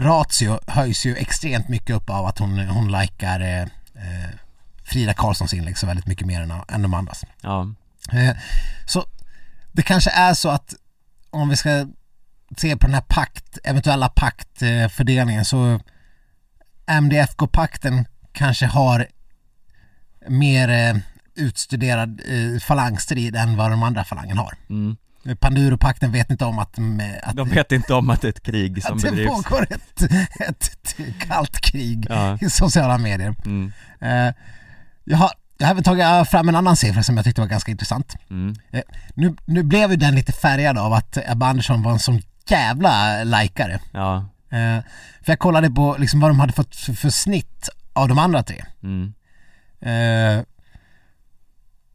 ratio höjs ju extremt mycket upp av att hon, hon likar eh, eh, Frida Karlssons inlägg så väldigt mycket mer än, än de andras. ja, Eh, Så det kanske är så att om vi ska se på den här pakt, eventuella paktfördelningen så MDFK-pakten kanske har mer eh, utstuderad eh, falangstrid än vad de andra falangen har. mm. Panduro-pakten vet inte om att, att, De vet inte om att det är ett krig som att det bedrivs. pågår ett, ett, kallt krig Ja. i sociala medier. Mm. Eh, jag, har, jag har även tagit fram en annan siffra som jag tyckte var ganska intressant. Mm. Eh, Nu, nu blev ju den lite färgad av att Ebba Andersson var en sån jävla likare. Ja, Eh, för jag kollade på liksom vad de hade fått för, snitt av de andra tre. mm. Eh,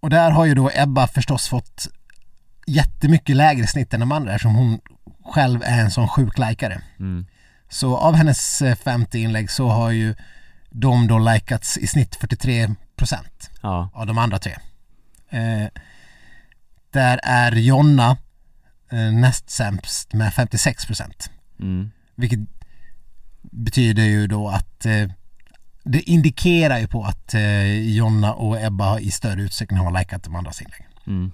och där har ju då Ebba förstås fått jättemycket lägre snitt än de andra eftersom hon själv är en sån sjuk likare. Mm. Så av hennes eh, 50 inlägg så har ju de då likats i snitt 43% ja, av de andra tre. Eh, där är Jonna eh, näst sämst med 56% mm. vilket betyder ju då att eh, det indikerar ju på att eh, Jonna och Ebba i större utsträckning har likat de andras inlägg. Mm.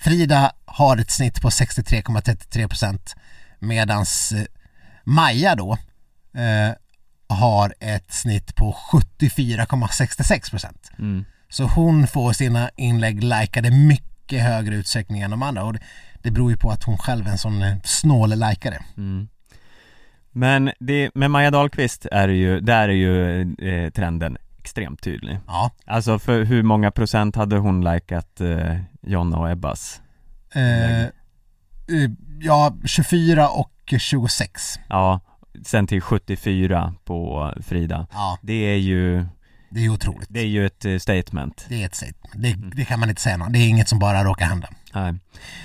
Frida har ett snitt på 63,33% medans eh, Maja då eh, har ett snitt på 74,66%. Mm. Så hon får sina inlägg likade mycket högre utsträckning än de andra och det, det beror ju på att hon själv är en sån eh, snål likare. Mm. Men det, med Maja Dahlqvist är det ju, där är ju eh, trenden extremt tydlig. Ja. Alltså för hur många procent hade hon likat eh, Jonna och Ebbas? Eh, eh, ja, 24 och 26. Ja, sen till 74 på Frida. Ja, Det är ju, det är otroligt. det är ju ett eh, statement. Det är ett statement. Det, det kan man inte säga något. Det är inget som bara råkar hända. Nej.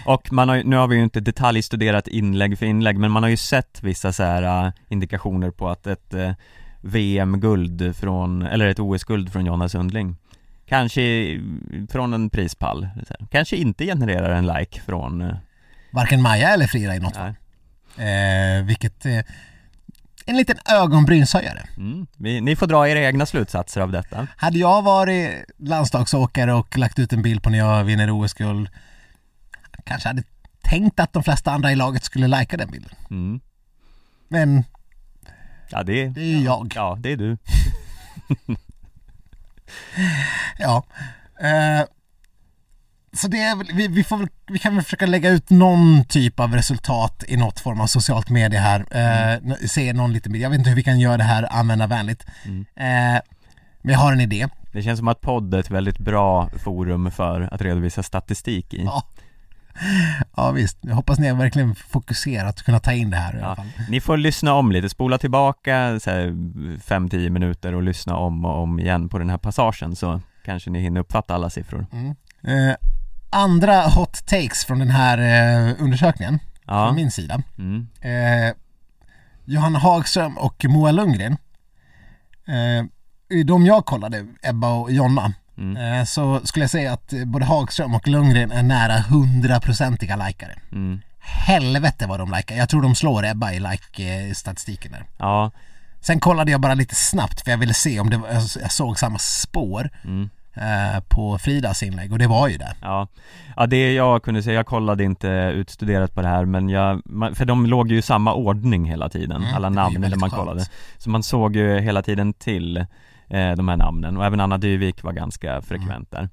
Och man har, nu har vi ju inte detaljstuderat inlägg för inlägg men man har ju sett vissa så här äh, indikationer på att ett VM-guld från, eller ett OS-guld från Jonna Sundling Kanske från en prispall, kanske inte genererar en like från, äh, Varken Maja eller Frida i något fall. Eh, vilket eh, en liten ögonbrynshöjare. Mm. Ni får dra era egna slutsatser av detta. Hade jag varit landslagsåkare och lagt ut en bild på när jag vinner OS-guld kanske hade tänkt att de flesta andra i laget skulle lajka den bilden. Mm. Men Ja det det är ju jag. ja det är du. Ja. Eh, så det är väl, vi, vi, får väl, vi kan väl försöka lägga ut någon typ av resultat i något form av socialt medie här. Eh, n- Se någon liten bild. Jag vet inte hur vi kan göra det här användarvänligt. Mm. Eh, Men jag har en idé. Det känns som att podd är ett väldigt bra forum för att redovisa statistik i. Ja. Ja visst, jag hoppas ni har verkligen fokuserat och kunnat ta in det här i alla Ja, fall. ni får lyssna om lite, spola tillbaka 5-10 minuter och lyssna om och om igen på den här passagen så kanske ni hinner uppfatta alla siffror. Eh, andra hot takes från den här eh, undersökningen, Ja, från min sida. mm. Eh, Johanna Hagström och Moa Lundgren. Eh, de jag kollade, Ebba och Jonna, Mm. eh, så skulle jag säga att eh, både Hagström och Lundgren är nära hundraprocentiga likare. Mm. Helvete vad de likar. Jag tror de slår Ebba i like-statistiken där. Ja, Sen kollade jag bara lite snabbt för jag ville se om det var, jag såg samma spår mm. eh, på Fridas inlägg och det var ju det. Ja, ja det jag kunde säga, jag kollade inte utstuderat på det här men jag, för de låg ju i samma ordning hela tiden, Mm, alla namn när man kollade Så man såg ju hela tiden till de här namnen och även Anna Dyvik var ganska frekvent där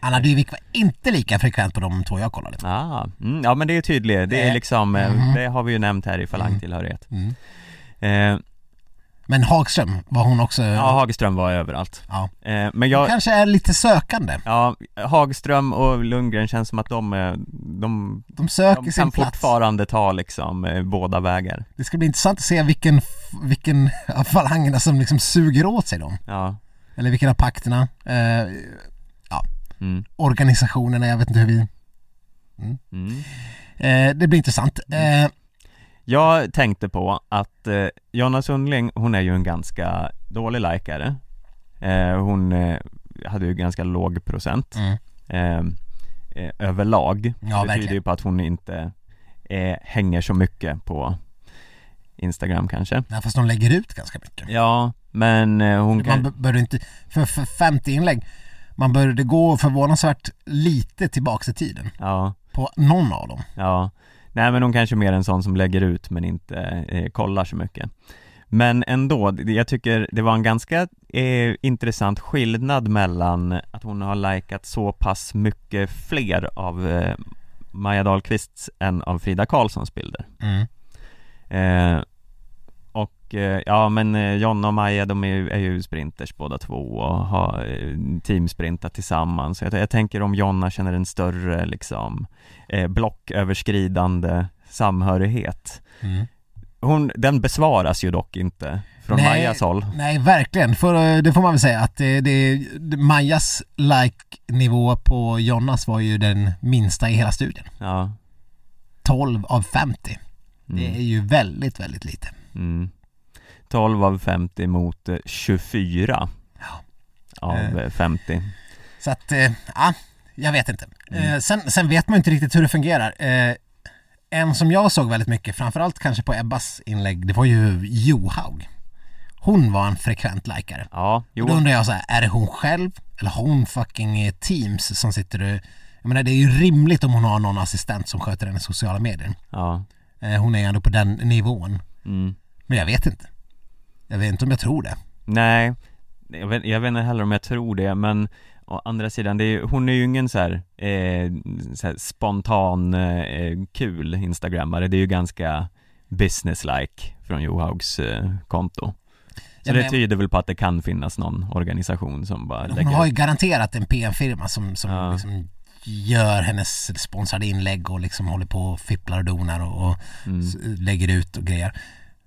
Anna Dyvik var inte lika frekvent på de två jag kollade. ah, mm, Ja men det är tydligt, det är Eh, liksom, eh, mhm. det har vi ju nämnt här i falangtillhörighet Mm. eh, Men Hagström var hon också, Ja, Hagström var överallt ja. eh, Men jag, kanske är lite sökande. ja, Hagström och Lundgren känns som att de, är- de, De söker de sin kan plats. fortfarande ta liksom eh, båda vägar Det ska bli intressant att se vilken, vilken av falangerna som liksom suger åt sig dem. Ja, Eller vilken av pakterna, eh, mm, organisationerna, jag vet inte hur vi... mm Eh, det blir intressant. Eh, Jag tänkte på att eh, Jonna Sundling, hon är ju en ganska dålig likare eh, Hon eh, hade ju ganska låg procent mm. eh, eh, överlag Ja, Det tyder verkligen. ju på att hon inte eh, hänger så mycket på Instagram kanske ja, fast de lägger ut ganska mycket. Ja, men eh, hon Man kan... bör inte, för, för 50 inlägg, man började gå förvånansvärt lite tillbaks i tiden Ja, på någon av dem. ja Nej men hon kanske är mer en sån som lägger ut men inte eh, kollar så mycket Men ändå, jag tycker det var en ganska eh, intressant skillnad mellan att hon har likat så pass mycket fler av eh, Maja Dahlqvists än av Frida Karlssons bilder Mm. eh, Och eh, ja men eh, Jonna och Maja de är, ju- är ju sprinters båda två och har eh, teamsprintat tillsammans jag, jag tänker om Jonna känner en större liksom eh, blocköverskridande samhörighet Mm. Hon, den besvaras ju dock inte från Nej. Majas håll Nej, verkligen. För, det får man väl säga att det, det, Majas like-nivå på Jonas var ju den minsta i hela studien. Ja 12 av 50. Det är mm, ju väldigt, väldigt lite. mm. 12 av 50 mot eh, 24 av Eh. eh, 50 Så att, eh, ja, jag vet inte. Mm. Eh, sen, sen vet man ju inte riktigt hur det fungerar. Eh, en som jag såg väldigt mycket, framförallt kanske på Ebbas inlägg, det var ju Johaug. Hon var en frekvent likare. Ja, Och jo, då undrar jag så här, är det hon själv eller har hon fucking eh, teams som sitter och... Jag menar det är ju rimligt om hon har någon assistent som sköter hennes sociala medier. ja, Eh, hon är ändå på den nivån. mm. Men jag vet inte. Jag vet inte om jag tror det. Nej, jag vet, jag vet inte heller om jag tror det men Å andra sidan, är, hon är ju ingen så här, eh, så här spontan, eh, kul instagrammare Det är ju ganska businesslike från Johaugs eh, konto Så Ja, det tyder väl på att det kan finnas någon organisation som bara Hon lägger har ju garanterat en PM-firma som, som Ja. liksom gör hennes sponsrade inlägg och liksom håller på och fipplar och donar och, och Mm. lägger ut och grejer.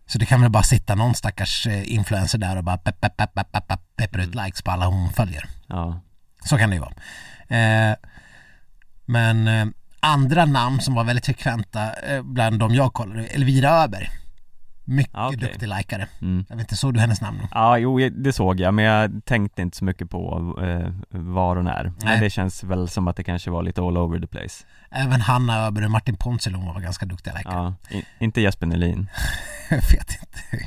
Så det kan väl bara sitta någon stackars eh, influencer där och bara pepp, pepp, pepp, pepp, pepp, pepp, peppar ut likes på alla hon följer. Ja, Så kan det ju vara. Eh, men eh, andra namn som var väldigt frekventa eh, bland de jag kollade, Elvira Öberg. Mycket okej. duktig likare. mm. Jag vet inte, såg du hennes namn? Ja, jo det såg jag men jag tänkte inte så mycket på eh, var när Nej. Men det känns väl som att det kanske var lite all over the place Även Hanna Öberg och Martin Ponsiluoma var ganska duktiga likare. Ja, i, inte Jesper Nelin Jag vet inte.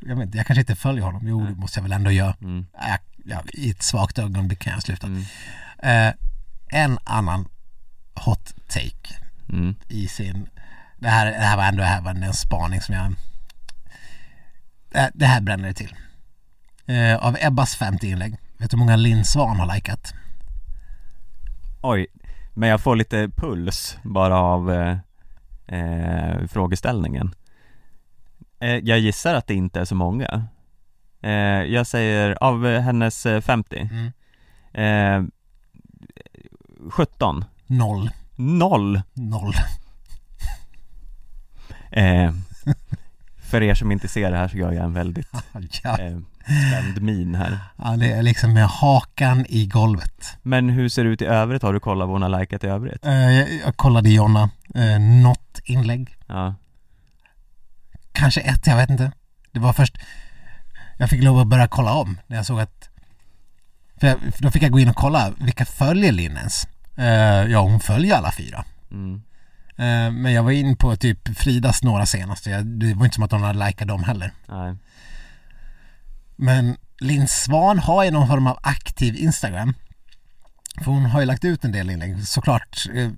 Jag, vet, inte, jag kanske inte följer honom. Jo, det måste jag väl ändå göra. mm. Jag, jag, I ett svagt ögonblick kan jag sluta. Mm. Eh, en annan hot take Mm. i sin... Det här, det här var ändå det här var en spaning som jag... Det här, det här bränner det till. Eh, av Ebbas 50 inlägg, vet du hur många Linn Svan har likat? Oj, men jag får lite puls bara av eh, eh, frågeställningen eh, Jag gissar att det inte är så många Eh, jag säger av eh, hennes eh, 50 Mm. eh, 17 Noll. Noll Noll. För er som inte ser det här så gör jag en väldigt Ja. eh, spänd min här ja, det är liksom med hakan i golvet. Men hur ser det ut i övrigt? Har du kollat vad hon har likat i övrigt? Eh, jag, jag kollade Jonna, eh, något inlägg. Ja, Kanske ett, jag vet inte. Det var först, jag fick lov att börja kolla om när jag såg att, för, jag, för då fick jag gå in och kolla, vilka följer Linn ens? Eh, ja, hon följer alla fyra. mm, men jag var in på typ Fridas några senaste, det var inte som att hon hade likat dem heller. nej, Men Linn Svan har ju någon form av aktiv Instagram. För hon har ju lagt ut en del inlägg, såklart eh,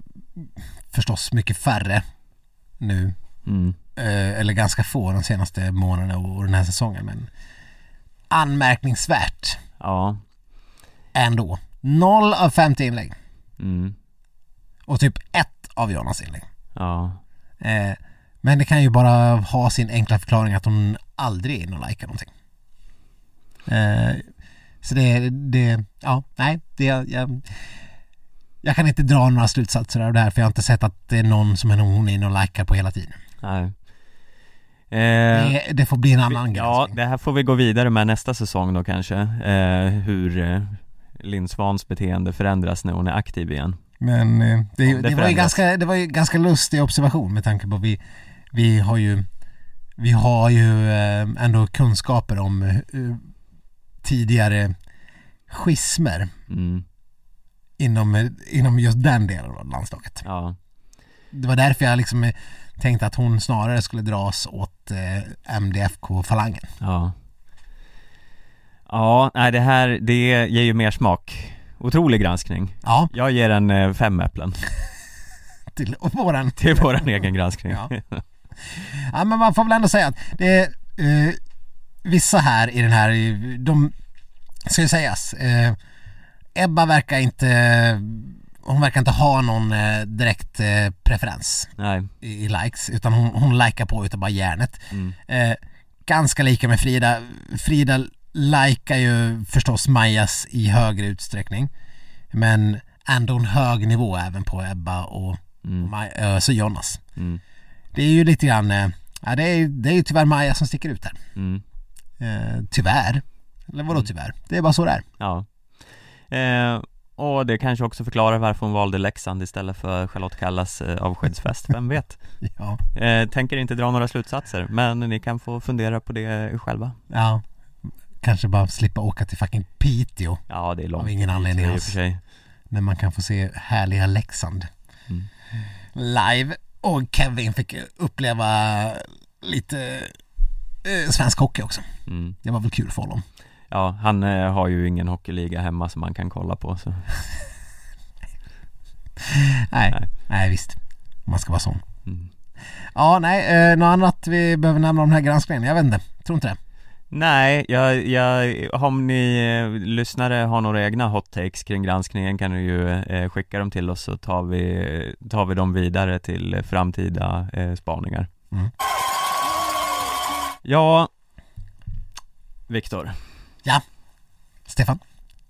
förstås mycket färre nu. Mm, eh, eller ganska få de senaste månaderna och den här säsongen men anmärkningsvärt. Ja, ändå. 0 av 50 inlägg. Mm, och typ ett av Jonas inlägg. ja, Eh, men det kan ju bara ha sin enkla förklaring att hon aldrig är inne och likar någonting. Eh, så det, det, ja, nej, det, jag, jag kan inte dra några slutsatser av det här för jag har inte sett att det är någon som är hon är inne och likar på hela tiden. nej eh, Det, det får bli en annan Ja, granskning. det här får vi gå vidare med nästa säsong då kanske eh, Hur eh, Linn Swans beteende förändras när hon är aktiv igen Men eh, det, det, det var ju ganska, det var ju ganska lustig observation med tanke på att vi, vi har ju vi har ju eh, ändå kunskaper om eh, tidigare schismer. Mm, inom, inom just den delen av landslaget. Ja, Det var därför jag liksom tänkte att hon snarare skulle dras åt MDFK-falangen. ja. Ja, nej det här, det ger ju mer smak Otrolig granskning. Ja, Jag ger en eh, fem äpplen. Till våran. Till våran egen granskning. Ja. Ja men man får väl ändå säga att det är eh, vissa här i den här, de ska ju sägas, eh, Ebba verkar inte, hon verkar inte ha någon eh, direkt eh, preferens Nej, i, i likes utan hon, hon likar på utav bara järnet. mm, Eh, ganska lika med Frida, Frida likar ju förstås Majas i högre utsträckning men ändå en hög nivå även på Ebba och, mm, och Maj, eh, så Jonas. mm, Det är ju lite grann, eh, ja det är, det är ju tyvärr Maja som sticker ut här. mm, Eh, tyvärr. Eller vadå tyvärr? Det är bara så det är. ja eh, Och det kanske också förklarar varför hon valde Leksand istället för Charlotte Kallas eh, avskedsfest, vem vet? Ja. Eh, tänker inte dra några slutsatser, men ni kan få fundera på det själva ja. Kanske bara slippa åka till fucking Piteå Ja, det är långt Av ingen anledning alls. när man kan få se härliga Leksand Mm. live. Och Kevin fick uppleva lite eh, svensk hockey också. mm. Det var väl kul för honom. Ja, han eh, har ju ingen hockeyliga hemma som man kan kolla på så Nej, Nej. nej. visst. Man ska vara sån. mm. Ja, nej, eh, något annat vi behöver nämna om den här granskningen? Jag vet inte, tror inte det. Nej, jag, jag, om ni eh, lyssnare har några egna hot takes kring granskningen kan ni ju eh, skicka dem till oss så tar vi, tar vi dem vidare till framtida eh, spaningar Mm. Ja, Viktor, Stefan?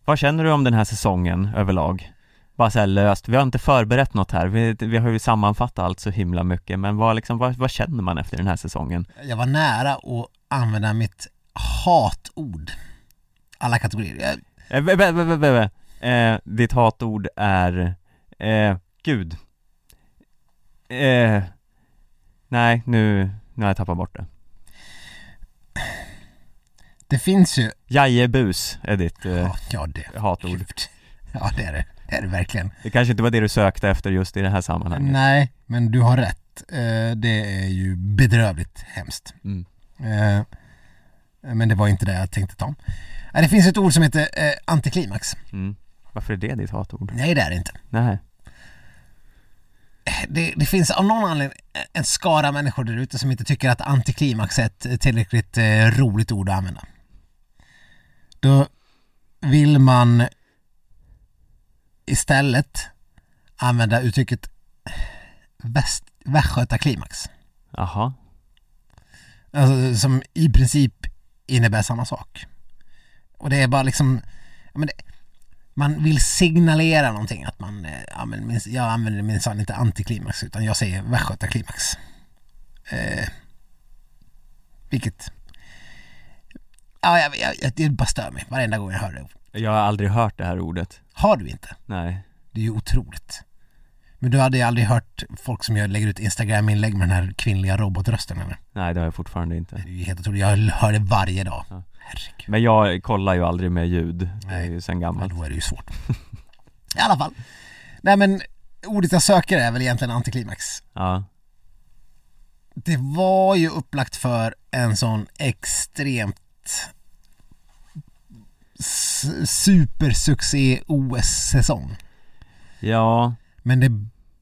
vad känner du om den här säsongen överlag? Bara så här löst, vi har inte förberett något här, vi, vi har ju sammanfattat allt så himla mycket men vad, liksom, vad, vad känner man efter den här säsongen? Jag var nära att använda mitt hatord. Alla kategorier. Jag, Eh, vä- vä- vä- vä- eh, ditt hatord är, eh, gud eh, Nej, nu, nu har jag tappat bort det det finns ju... Jajebus är ditt eh, Ja, ja det... hatord. Ja, det är det. Det är det verkligen. Det kanske inte var det du sökte efter just i det här sammanhanget Nej, men du har rätt. Eh, Det är ju bedrövligt hemskt. mm. Eh, Men det var inte det jag tänkte ta. Eh, Det finns ett ord som heter eh, antiklimax. Mm. Varför är det ditt hatord? Nej, det är det inte. Nej Det, det finns av någon anledning en skara människor där ute som inte tycker att antiklimax är ett tillräckligt eh, roligt ord att använda. Då vill man istället använda uttrycket väst, västgötaklimax. Jaha Alltså som i princip innebär samma sak. Och det är bara liksom, det, man vill signalera någonting att man, eh, ja, men minst, jag använder minsann inte antiklimax utan jag säger västgötaklimax. Eh, vilket, ja jag, jag, jag, det bara stör mig varenda gång jag hör det. Jag har aldrig hört det här ordet. Har du inte? Nej. Det är ju otroligt. Men du hade ju aldrig hört folk som gör, lägger ut Instagram-inlägg med den här kvinnliga robotrösten eller? Nej, det har jag fortfarande inte. Det är ju helt otroligt, jag hör det varje dag. Ja. Herregud. Men jag kollar ju aldrig med ljud. Det är Nej. ju sen gammalt. då är det ju svårt. I alla fall. Nej men, ordet jag söker är väl egentligen antiklimax. Ja. Det var ju upplagt för en sån extremt supersuccé OS-säsong. Ja, men det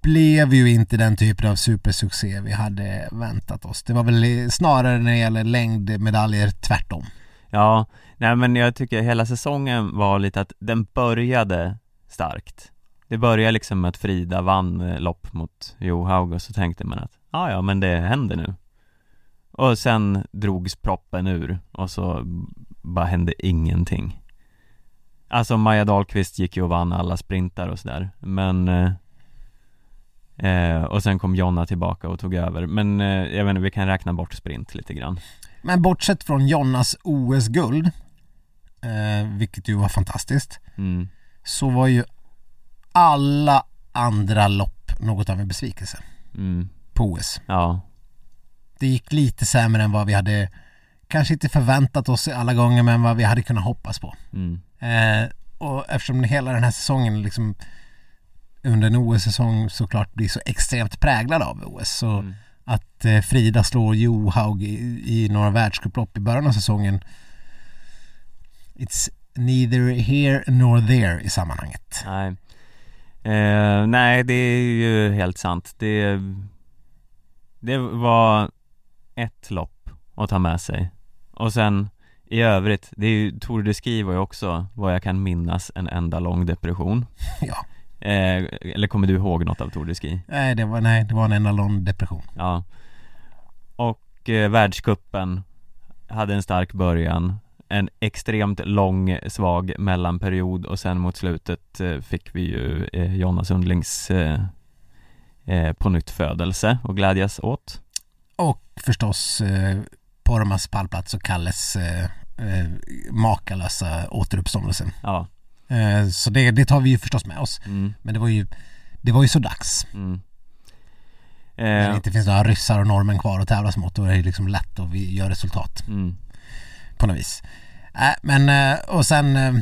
blev ju inte den typen av supersuccé vi hade väntat oss. Det var väl snarare när det gäller längdmedaljer tvärtom. ja. Nej men jag tycker hela säsongen var lite att den började starkt. Det började liksom med att Frida vann eh, lopp mot Johaug och så tänkte man att ja ja men det händer nu. Och sen drogs proppen ur och så bara hände ingenting. Alltså Maja Dahlqvist gick ju och vann alla sprintar och sådär men eh, eh, Och sen kom Jonna tillbaka och tog över men eh, jag vet inte, vi kan räkna bort sprint lite grann Men bortsett från Jonnas OS-guld, eh, vilket ju var fantastiskt, mm. så var ju alla andra lopp något av en besvikelse Mm. på OS. Ja, Det gick lite sämre än vad vi hade kanske inte förväntat oss alla gånger men vad vi hade kunnat hoppas på. mm. Eh, och eftersom hela den här säsongen liksom under en OS-säsong såklart blir så extremt präglad av OS så Mm. att eh, Frida slår Johaug i, i några världscuplopp i början av säsongen It's neither here nor there i sammanhanget. nej. Eh, Nej, det är ju helt sant. Det Det var ett lopp att ta med sig. Och sen i övrigt, det är ju, Tour de Ski var ju också vad jag kan minnas en enda lång depression. Ja, eh, Eller kommer du ihåg något av Tour de Ski? nej det var, nej, det var en enda lång depression. Ja Och eh, världskuppen hade en stark början En extremt lång, svag mellanperiod och sen mot slutet eh, fick vi ju eh, Jonna Sundlings eh, eh, på nytt födelse och glädjas åt Och förstås eh, Pormas pallplats och Kalles eh, eh, makalösa återuppståndelse. Ja, så det, det tar vi ju förstås med oss. mm, Men det var ju, det var ju så dags. mm. När det Eh, inte finns några ryssar och norrmän kvar att tävlas mot då är det liksom lätt att vi gör resultat mm, på något vis. Äh, men eh, och sen eh,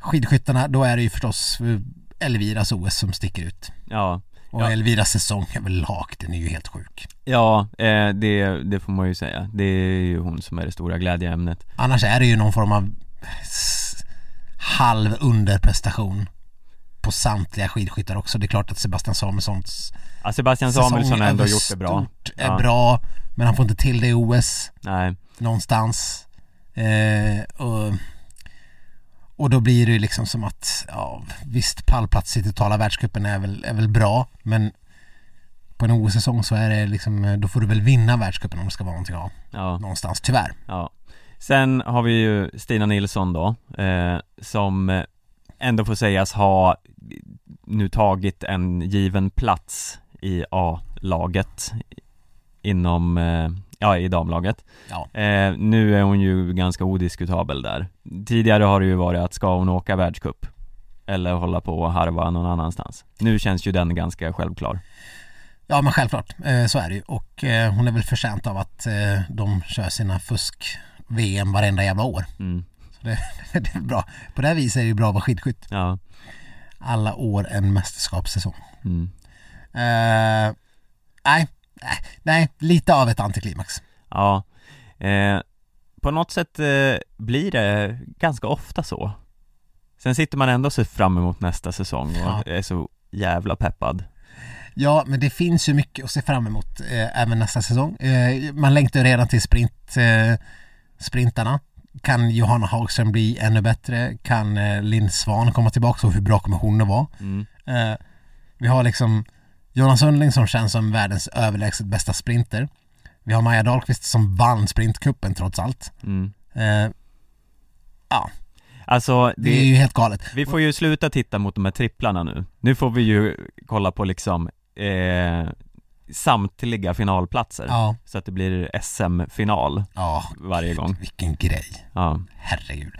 skidskyttarna, då är det ju förstås eh, Elviras OS som sticker ut. ja, Och Ja. Elviras säsong överlag, den är ju helt sjuk. ja eh, det, det får man ju säga Det är ju hon som är det stora glädjeämnet Annars är det ju någon form av halv underprestation på samtliga skidskyttar också. Det är klart att Sebastian Samuelssons ja, Sebastian Samuelsson har ändå gjort det bra är Ja. bra, men han får inte till det i OS. Nej, någonstans. Eh, och, och då blir det ju liksom som att, ja visst pallplats i totala världscupen är väl, är väl bra men på en OS-säsong så är det liksom, då får du väl vinna världscupen om det ska vara någonting av ja någonstans, tyvärr. Ja Sen har vi ju Stina Nilsson då, eh, som eh, ändå får sägas ha nu tagit en given plats i A-laget inom, eh, ja i damlaget. Ja. eh, Nu är hon ju ganska odiskutabel där. Tidigare har det ju varit att ska hon åka världscup Eller hålla på och harva någon annanstans? Nu känns ju den ganska självklar. Ja men självklart, eh, så är det ju. Och eh, hon är väl förtjänt av att de kör sina fusk-VM varenda jävla år. mm. Så det, det är bra. På det här viset är det bra att vara skidskytt. Ja, Alla år en mästerskapssäsong. mm. Eh, nej, nej, lite av ett antiklimax. Ja, eh, på något sätt eh, blir det ganska ofta så Sen sitter man ändå ser fram emot nästa säsong och Ja. är så jävla peppad Ja, men det finns ju mycket att se fram emot eh, även nästa säsong. Eh, man längtar redan till sprint, eh, sprintarna. Kan Johanna Hagström bli ännu bättre? Kan eh, Linn Svan komma tillbaka och hur bra kommer hon att vara? mm. Eh, vi har liksom Jonas Sundling som känns som världens överlägset bästa sprinter. Vi har Maja Dahlqvist som vann sprintcupen trots allt. Mm. Eh, ja, Alltså det är ju helt galet. Vi får ju sluta titta mot de här tripplarna nu. Nu får vi ju kolla på liksom eh, samtliga finalplatser. Ja, Så att det blir SM-final ja, varje gång. vilken grej. Ja. Herregud.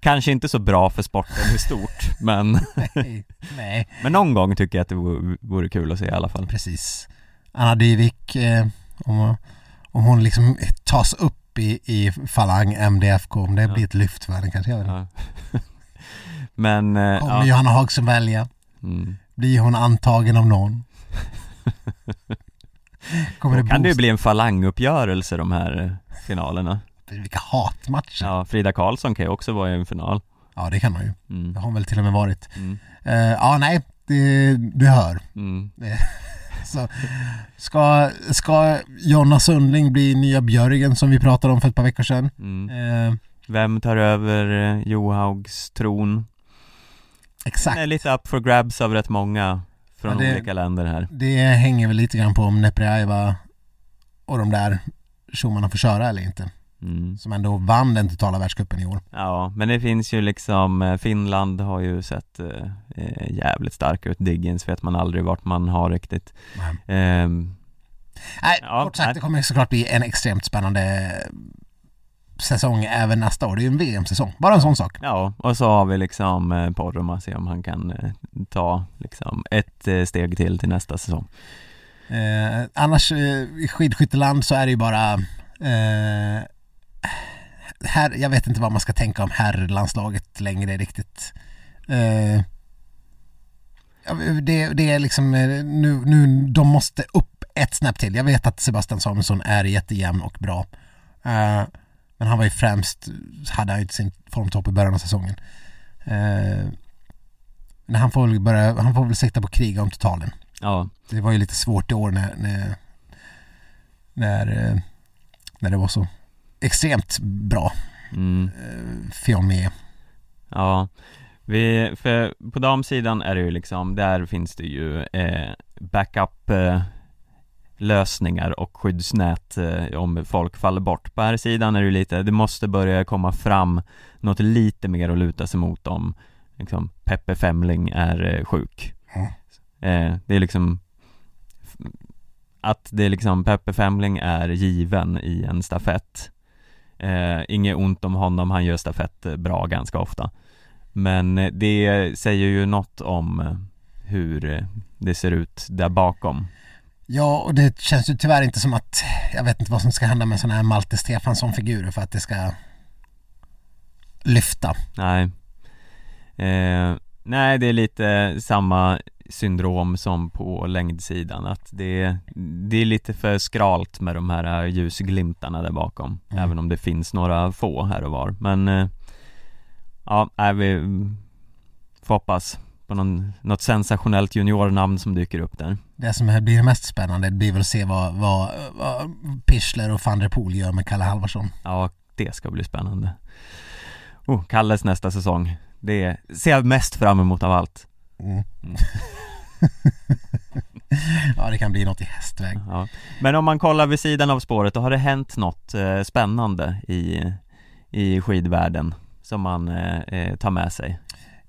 Kanske inte så bra för sporten i stort, men, Nej, nej, men någon gång tycker jag att det vore, vore kul att se i alla fall. precis. Anna Dyvik, eh, om, om hon liksom tas upp i, i Falang MDFK, om det Ja. blir ett lyft för henne kanske. Jag. Ja. Men, eh, Kommer ja. Johanna Hagström välja? Mm. Blir hon antagen av någon? Kommer Då det kan det ju bli en falanguppgörelse de här eh, finalerna. Vilka hatmatcher! Ja. Ja, Frida Karlsson kan ju också vara i en final. det kan hon ju. Mm. Det har hon väl till och med varit. Mm. Eh, ja, nej, det, du hör. Mm. Så, ska, ska Jonna Sundling bli nya Björgen som vi pratade om för ett par veckor sedan? Mm. Eh, Vem tar över eh, Johaugs tron? exakt. Det är lite up for grabs av rätt många från det- olika länder här. Det hänger väl lite grann på om Neprjajeva och de där tjommarna får köra eller inte. Mm. Som ändå vann den totala världscupen i år. Ja, men det finns ju liksom, eh, Finland har ju sett eh, eh, jävligt stark ut. Diggins vet man aldrig vart man har riktigt. Ehm, Nej, Ja, kort sagt, nej. det kommer såklart bli en extremt spännande säsong även nästa år. Det är ju en VM-säsong. Bara en sån sak. ja, och så har vi liksom eh, Porroma, se om han kan eh, ta liksom ett eh, steg till till nästa säsong. Eh, annars eh, i skidskytteland så är det ju bara här, jag vet inte vad man ska tänka om herrlandslaget längre riktigt. Det, det är liksom nu, nu, de måste upp ett snäpp till. Jag vet att Sebastian Samuelsson är jättejämn och bra. Men han var ju främst, hade han ju sin formtopp i början av säsongen. Eh, men han får väl börja, han får väl sikta på kriga om totalen. Ja, Det var ju lite svårt i år när, när, när, eh, när det var så extremt bra. mm. Eh, med. Ja, vi, för på damsidan är det ju liksom, där finns det ju eh, backup eh, lösningar och skyddsnät eh, om folk faller bort. På här sidan är det lite, det måste börja komma fram något lite mer att luta sig mot om liksom Peppe Femling är eh, sjuk. Eh, det är liksom att det är liksom Peppe Femling är given i en stafett. Inget ont om honom, han gör stafett bra ganska ofta. Men det säger ju något om hur det ser ut där bakom. Ja, och det känns ju tyvärr inte som att, jag vet inte vad som ska hända med sådana här Malte Stefansson-figurer för att det ska lyfta. Nej. Eh, nej, det är lite samma syndrom som på längdsidan att det, det är lite för skralt med de här ljusglimtarna där bakom Mm. Även om det finns några få här och var men eh, Ja, nej, vi får hoppas på någon, något sensationellt juniornamn som dyker upp där Det som blir mest spännande blir väl att se vad, vad, vad Pichler och van der Poel gör med Kalle Halvarsson. Ja, det ska bli spännande oh, Kalles nästa säsong Det ser jag mest fram emot av allt Mm. Mm. ja, det kan bli något i hästväg. Ja. Men om man kollar vid sidan av spåret, då har det hänt något eh, spännande i, i skidvärlden som man eh, eh, tar med sig?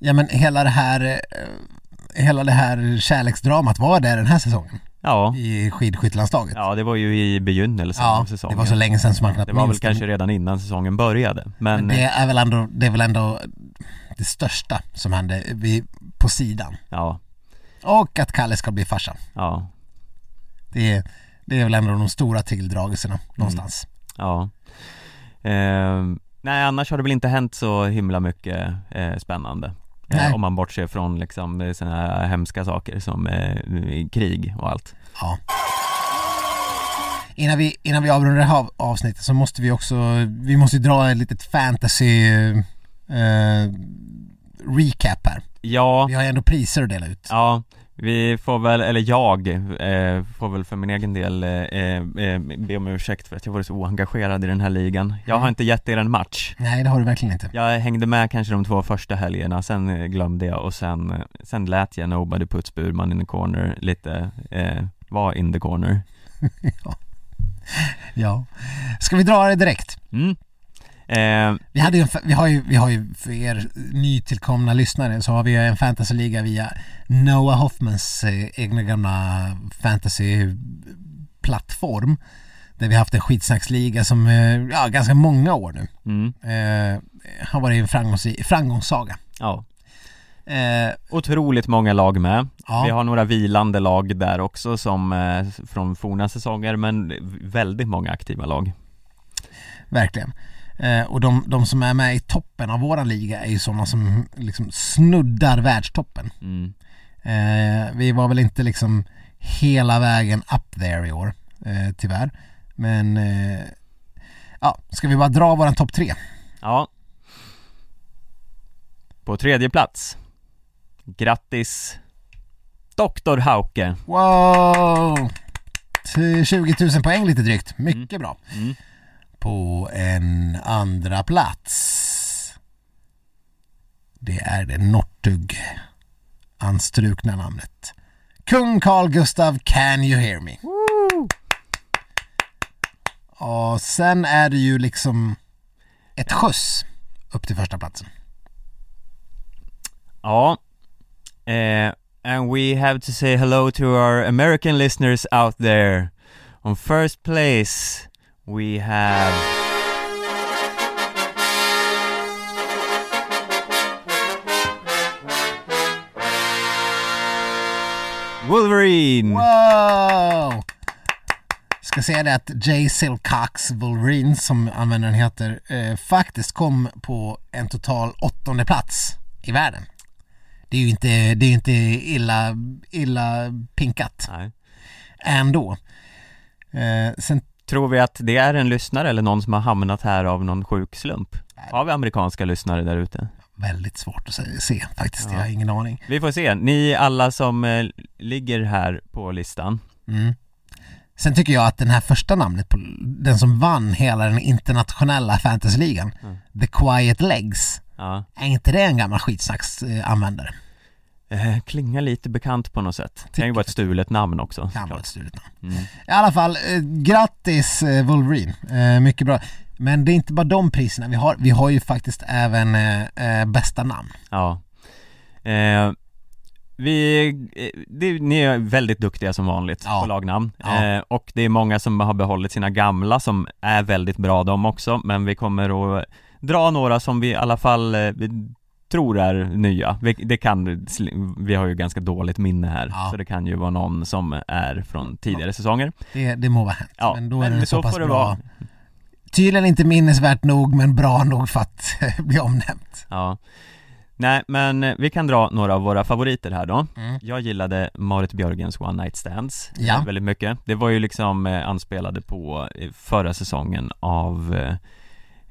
Ja, men hela det här eh, hela det här kärleksdramat var det den här säsongen Ja, i skidskyttelandslaget. ja det var ju i begynnelsen Ja, av det säsongen var så länge sedan som man knappt Det var väl minns det. kanske redan innan säsongen började, men, Men det är väl ändå, det är väl ändå det största som hände på sidan. ja, Och att Kalle ska bli farsa. ja, Det är, det är väl ändå de stora tilldragelserna någonstans. ja eh, Nej annars har det väl inte hänt så himla mycket eh, spännande. Eh, Om man bortser från liksom sådana här hemska saker som eh, krig och allt Ja. Innan vi, innan vi avrundar det här avsnittet så måste vi också, vi måste dra ett litet fantasy eh, recap här. Ja, Vi har ju ändå priser att dela ut. Ja, vi får väl, eller jag, eh, får väl för min egen del eh, eh, be om ursäkt för att jag varit så oengagerad i den här ligan Jag har Mm. inte gett er en match Nej, det har du verkligen inte. Jag hängde med kanske de två första helgerna, sen eh, glömde jag och sen, eh, sen lät jag Nobody Puts Burman in the corner lite, eh, var in the corner Ja. Ska vi dra det direkt? mm. Eh, Vi, hade en, vi, har ju, vi har ju för er nytillkomna lyssnare så har vi en fantasyliga via Noah Hoffmans eh, egna gamla fantasyplattform. Där vi har haft en skitsnacksliga som, eh, ja ganska många år nu. mm, Eh, har varit en framgångsri- framgångssaga. ja. Eh, Otroligt många lag med. Ja. Vi har några vilande lag där också som eh, från forna säsonger men väldigt många aktiva lag. Verkligen. Eh, och de, de som är med i toppen av våran liga är ju sådana som liksom snuddar världstoppen. Mm. Eh, vi var väl inte liksom hela vägen up there i år, eh, tyvärr. Men eh, ja, ska vi bara dra våran topp tre? Ja. På tredje plats. Grattis Dr. Hauke. Wow! Till 20 000 poäng lite drygt, mycket bra. Mm. På en andra plats. Det är det Nortug anstrukna namnet. Kung Carl Gustav Can You Hear Me? Och sen är det ju liksom ett skjuts upp till första platsen. Ja. Eh, and we have to say hello to our American listeners out there. On first place we have Wolverine! Wow! Ska säga det att J. Silcox Wolverine som användaren heter eh, faktiskt kom på en total åttonde plats i världen. Det är ju inte, det är inte illa, illa pinkat Nej. ändå. Eh, sen, Tror vi att det är en lyssnare eller någon som har hamnat här av någon sjuk slump? Har vi amerikanska lyssnare där ute? väldigt svårt att se, faktiskt, Ja. jag har ingen aning. Vi får se, ni alla som eh, ligger här på listan Mm. Sen tycker jag att den här första namnet, på, den som vann hela den internationella fantasyligan, Mm. The Quiet Legs, Ja, är inte det en gammal skitsnacksanvändare? eh, klingar lite bekant på något sätt Det kan ju vara ett stulet namn också Kan vara ett stulet namn. mm. I alla fall, eh, grattis eh, Wolverine. Eh, mycket bra. Men det är inte bara de priserna vi har. Vi har ju faktiskt även eh, eh, bästa namn. Ja eh, Vi, eh, det, ni är väldigt duktiga som vanligt Ja. på lagnamn Ja. eh, Och det är många som har behållit sina gamla som är väldigt bra de också Men vi kommer att dra några som vi i alla fall eh, tror är nya vi, Det kan, vi har ju ganska dåligt minne här Ja. Så det kan ju vara någon som är från tidigare säsonger Det, det må vara hänt. Ja, men då är men det så så pass bra. vara. Tydligen inte minnesvärt nog men bra nog för att bli omnämnt. Ja Nej men vi kan dra några av våra favoriter här då Mm. Jag gillade Marit Björgens One Night Stands Ja. väldigt mycket Det var ju liksom eh, anspelade på eh, förra säsongen av eh,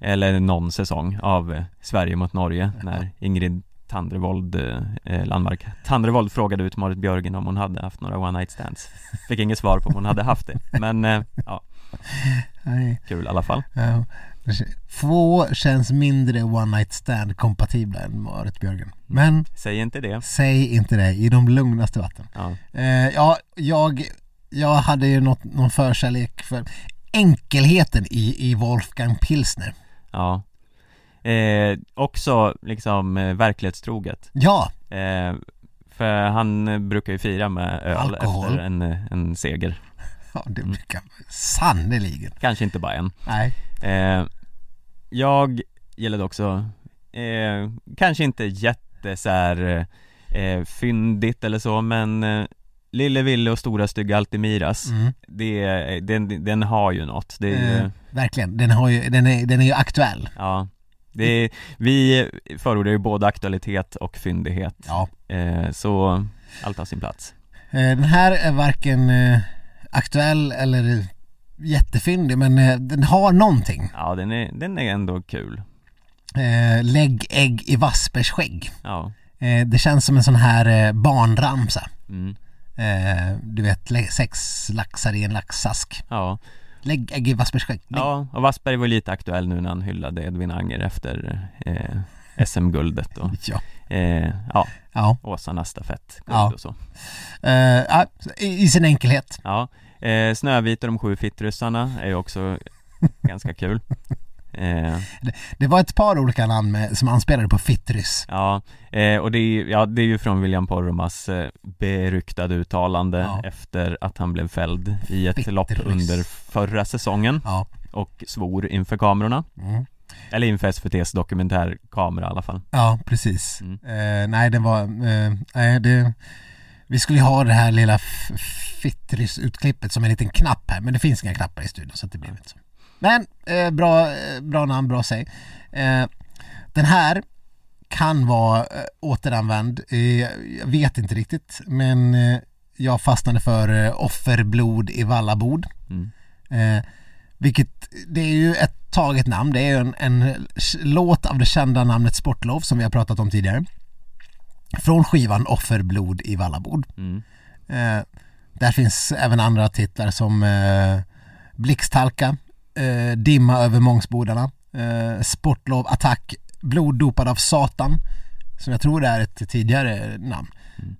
Eller någon säsong av eh, Sverige mot Norge när Ingrid Tandrevold eh, eh, Landmark Tandrevold frågade ut Marit Björgen om hon hade haft några One Night Stands Fick inget svar på om hon hade haft det Men eh, ja, Nej. kul i alla fall Ja. Få känns mindre one night stand kompatibla än Marit Björgen. Men Säg inte det säg inte det i de lugnaste vatten. Ja, Eh, ja, jag, jag hade ju något, någon förkärlek för enkelheten i, i Wolfgang Pilsner. Ja eh, Också liksom eh, verklighetstroget Ja, Eh, för han brukar ju fira med öl Alkohol. efter en, en seger ja det brukar sannerligen. Kanske inte bara en Nej. eh, Jag gillade också eh, Kanske inte jätte så här, eh, fyndigt eller så men Lille Ville och Stora Stygga Altimiras Mm. det, den, den har ju något det är ju, Eh, verkligen, den, har ju, den, är, den är ju aktuell. ja det är, Vi förordar ju både aktualitet och fyndighet Ja. eh, Så allt har sin plats Eh, den här är varken eh, aktuell eller jättefyndig men eh, den har någonting. Ja den är, den är ändå kul Eh, lägg ägg i Vaspers skägg. Ja, Eh, det känns som en sån här eh, barnramsa. mm, Eh, du vet, sex laxar i en laxask. ja, Lägg ägg i Vaspers skägg. Ja, och Wassberg var lite aktuell nu när han hyllade Edvin Anger efter eh, SM-guldet och Ja. eh, ja, Ja. Åsarnas stafettguld Ja. och så Eh, I sin enkelhet. Ja, eh, Snövit och de sju fittryssarna är ju också ganska kul Eh, Det var ett par olika namn med, som anspelade på Fittrys. ja, eh, och det är, ja, det är ju från William Poromas eh, beryktade uttalande Ja. efter att han blev fälld i ett Fittrys. lopp under förra säsongen Ja. och svor inför kamerorna. Mm. Eller inför SVT's dokumentärkamera i alla fall. Ja, precis. Mm. Eh, nej, det var... Nej, det, vi skulle ju ha det här lilla Fittrys-utklippet som en liten knapp här, men det finns inga knappar i studion så det blev inte så. Men eh, bra, eh, bra namn, bra säg. Eh, den här kan vara eh, återanvänd, jag vet inte riktigt, men eh, jag fastnade för Offerblod i Vallabod. Mm. Eh, vilket, det är ju ett taget namn, det är en, en låt av det kända namnet Sportlov som vi har pratat om tidigare. Från skivan Offerblod i Vallabod. Mm. Eh, där finns även andra titlar som eh, Blixthalka, eh, Dimma över Mångsbodarna, eh, Sportlov, Attack, Bloddopad av Satan, som jag tror är ett tidigare namn.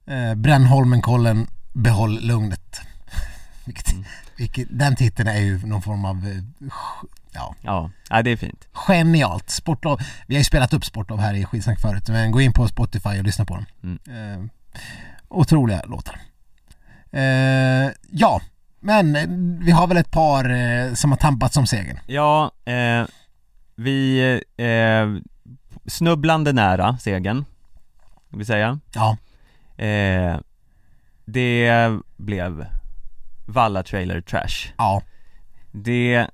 Eh, Brännholmenkollen, Behåll lugnet. vilket, vilket, den titeln är ju någon form av, eh, Ja, ja, det är fint. genialt. Sportlov, vi har ju spelat upp Sportlov här i Skitsnack förut, men gå in på Spotify och lyssna på dem. Mm. Eh, otroliga låtar. Eh, ja, men eh, vi har väl ett par eh, som har tampats om segern. Ja, eh, vi eh, snubblande nära segern, vill säga. Ja, Eh, det blev Valla Trailer Trash. ja, Det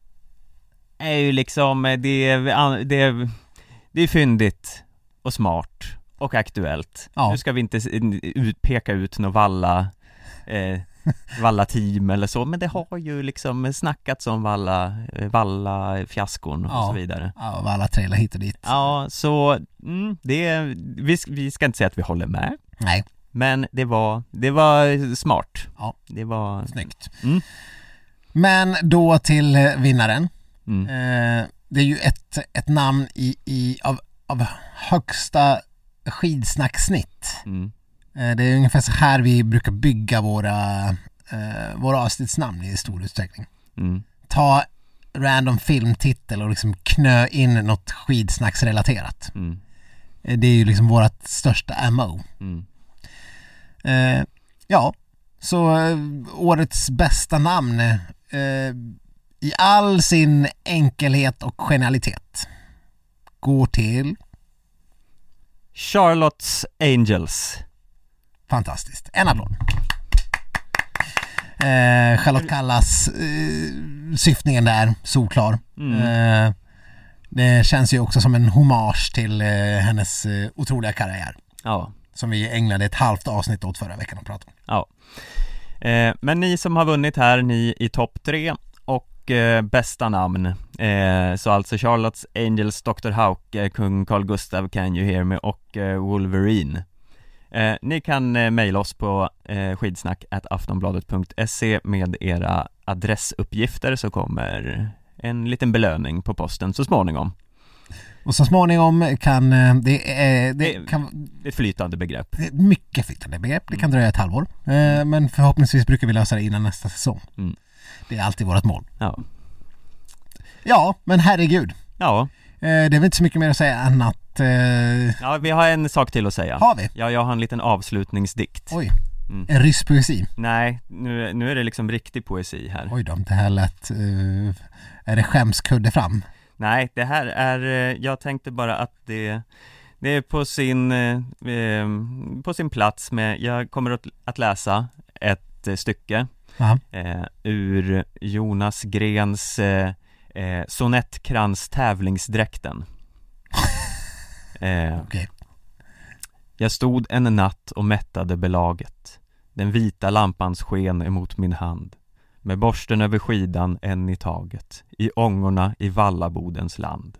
är ju liksom, det, det, det är fyndigt och smart och aktuellt. Ja. Nu ska vi inte peka ut något Valla eh, Valla-team eller så, men det har ju liksom snackats om Valla, eh, Valla-fiaskon och Ja. så vidare. ja av alla trailer hit och dit. Ja, så mm, det, vi, vi ska inte säga att vi håller med, Nej, men det var, det var smart. Ja. Det var, snyggt. Mm. Men då till eh, vinnaren. mm, Eh, det är ju ett, ett namn i, i, av, av högsta skidsnacksnitt. mm, Det är ungefär så här vi brukar bygga våra, eh, våra avsnittsnamn i stor utsträckning. mm, Ta random filmtitel och liksom knö in något skidsnacksrelaterat. mm, Eh, Det är ju liksom vårt största MO. mm. Eh, ja, så eh, årets bästa namn eh, i all sin enkelhet och genialitet går till Charlotte's Angels fantastiskt. En applåd. Eh, Charlotte Kallas eh, syftningen där, solklar. Mm. Eh, det känns ju också som en hommage till eh, hennes eh, otroliga karriär. Ja, Som vi ägnade ett halvt avsnitt åt förra veckan att prata om. ja eh, Men ni som har vunnit här, ni i topp tre och eh, bästa namn eh, Så alltså Charlotte's Angels, Dr. Hauke, Kung Carl Gustav, Can You Hear Me och Wolverine eh, Ni kan eh, mejla oss på eh, skidsnack aftonbladet.se med era adressuppgifter så kommer en liten belöning på posten så småningom Och så småningom kan eh, det, är, det kan Det är ett flytande begrepp det är ett mycket flytande begrepp. Det kan dröja ett halvår. Eh, men förhoppningsvis brukar vi lösa det innan nästa säsong. Mm. Det är alltid vårt mål. Ja, Ja, men herregud. ja, Eh, det är väl inte så mycket mer att säga än att... Eh, ja vi har en sak till att säga har vi? Ja, jag har en liten avslutningsdikt Oj. Mm. En rysk poesi. Nej, nu, nu är det liksom riktig poesi här Oj då, det här lät... eh, är det skämskudde fram? Nej, det här är, eh, jag tänkte bara att det Det är på sin, eh, eh, på sin plats med, jag kommer att, läsa ett eh, stycke eh, ur Jonas Grens eh, Sonettkrans tävlingsdräkten eh, Okej. Jag stod en natt och mättade belaget. Den vita lampans sken emot min hand. Med borsten över skidan en i taget. I ångorna i Vallabodens land.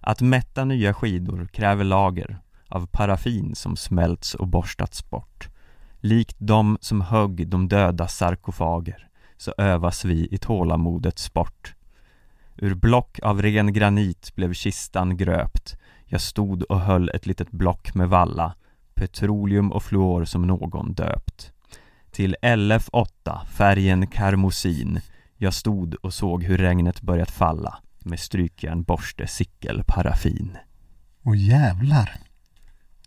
Att mätta nya skidor kräver lager Av paraffin som smälts och borstats bort. Likt de som högg de döda sarkofager Så övas vi i tålamodets sport. Ur block av ren granit blev kistan gröpt jag stod och höll ett litet block med valla Petroleum och fluor som någon döpt Till LF8, färgen karmosin Jag stod och såg hur regnet börjat falla med strykjärn, borste, sickel, paraffin. Åh jävlar.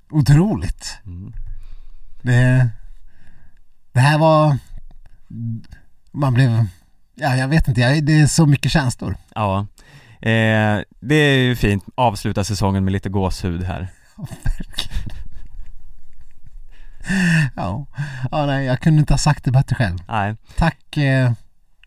Otroligt. Mm. Det, det här var... Man blev... Ja, jag vet inte. Det är så mycket känslor. Ja, eh, det är ju fint. Avsluta säsongen med lite gåshud här. Ja. ja, nej, jag kunde inte ha sagt det bättre själv. Nej, Tack, eh,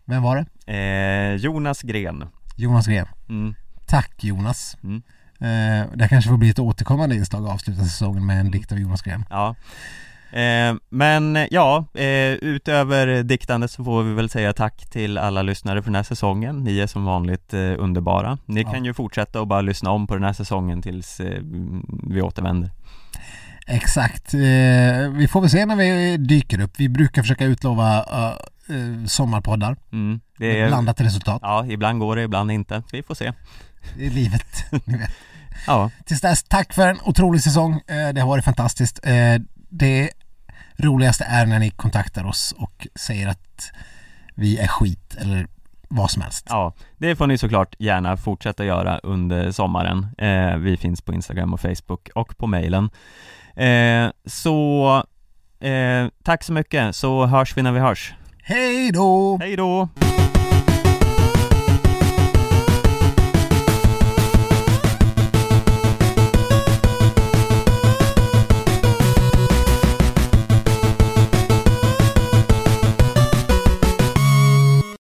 vem var det? eh, Jonas Gren. Jonas Gren. Mm. Tack Jonas. Mm. Eh, det kanske får bli ett återkommande inslag att avsluta säsongen med en dikt av Jonas Gren. Ja. Eh, men ja, eh, utöver diktandet så får vi väl säga tack till alla lyssnare för den här säsongen. Ni är som vanligt eh, underbara. Ni Ja. kan ju fortsätta och bara lyssna om på den här säsongen tills eh, vi återvänder. Exakt. Eh, vi får väl se när vi dyker upp. Vi brukar försöka utlova sommarpoddar. Mm. Det är, blandat resultat. ja, ibland går det, ibland inte. Vi får se. i livet. Ni vet. Ja, Tills dess, tack för en otrolig säsong. Det har varit fantastiskt. Det roligaste är när ni kontaktar oss och säger att vi är skit eller vad som helst. ja, det får ni såklart gärna fortsätta göra under sommaren. Eh, vi finns på Instagram och Facebook och på mejlen. Eh, så eh, tack så mycket, så hörs vi när vi hörs. Hej då! Hej då!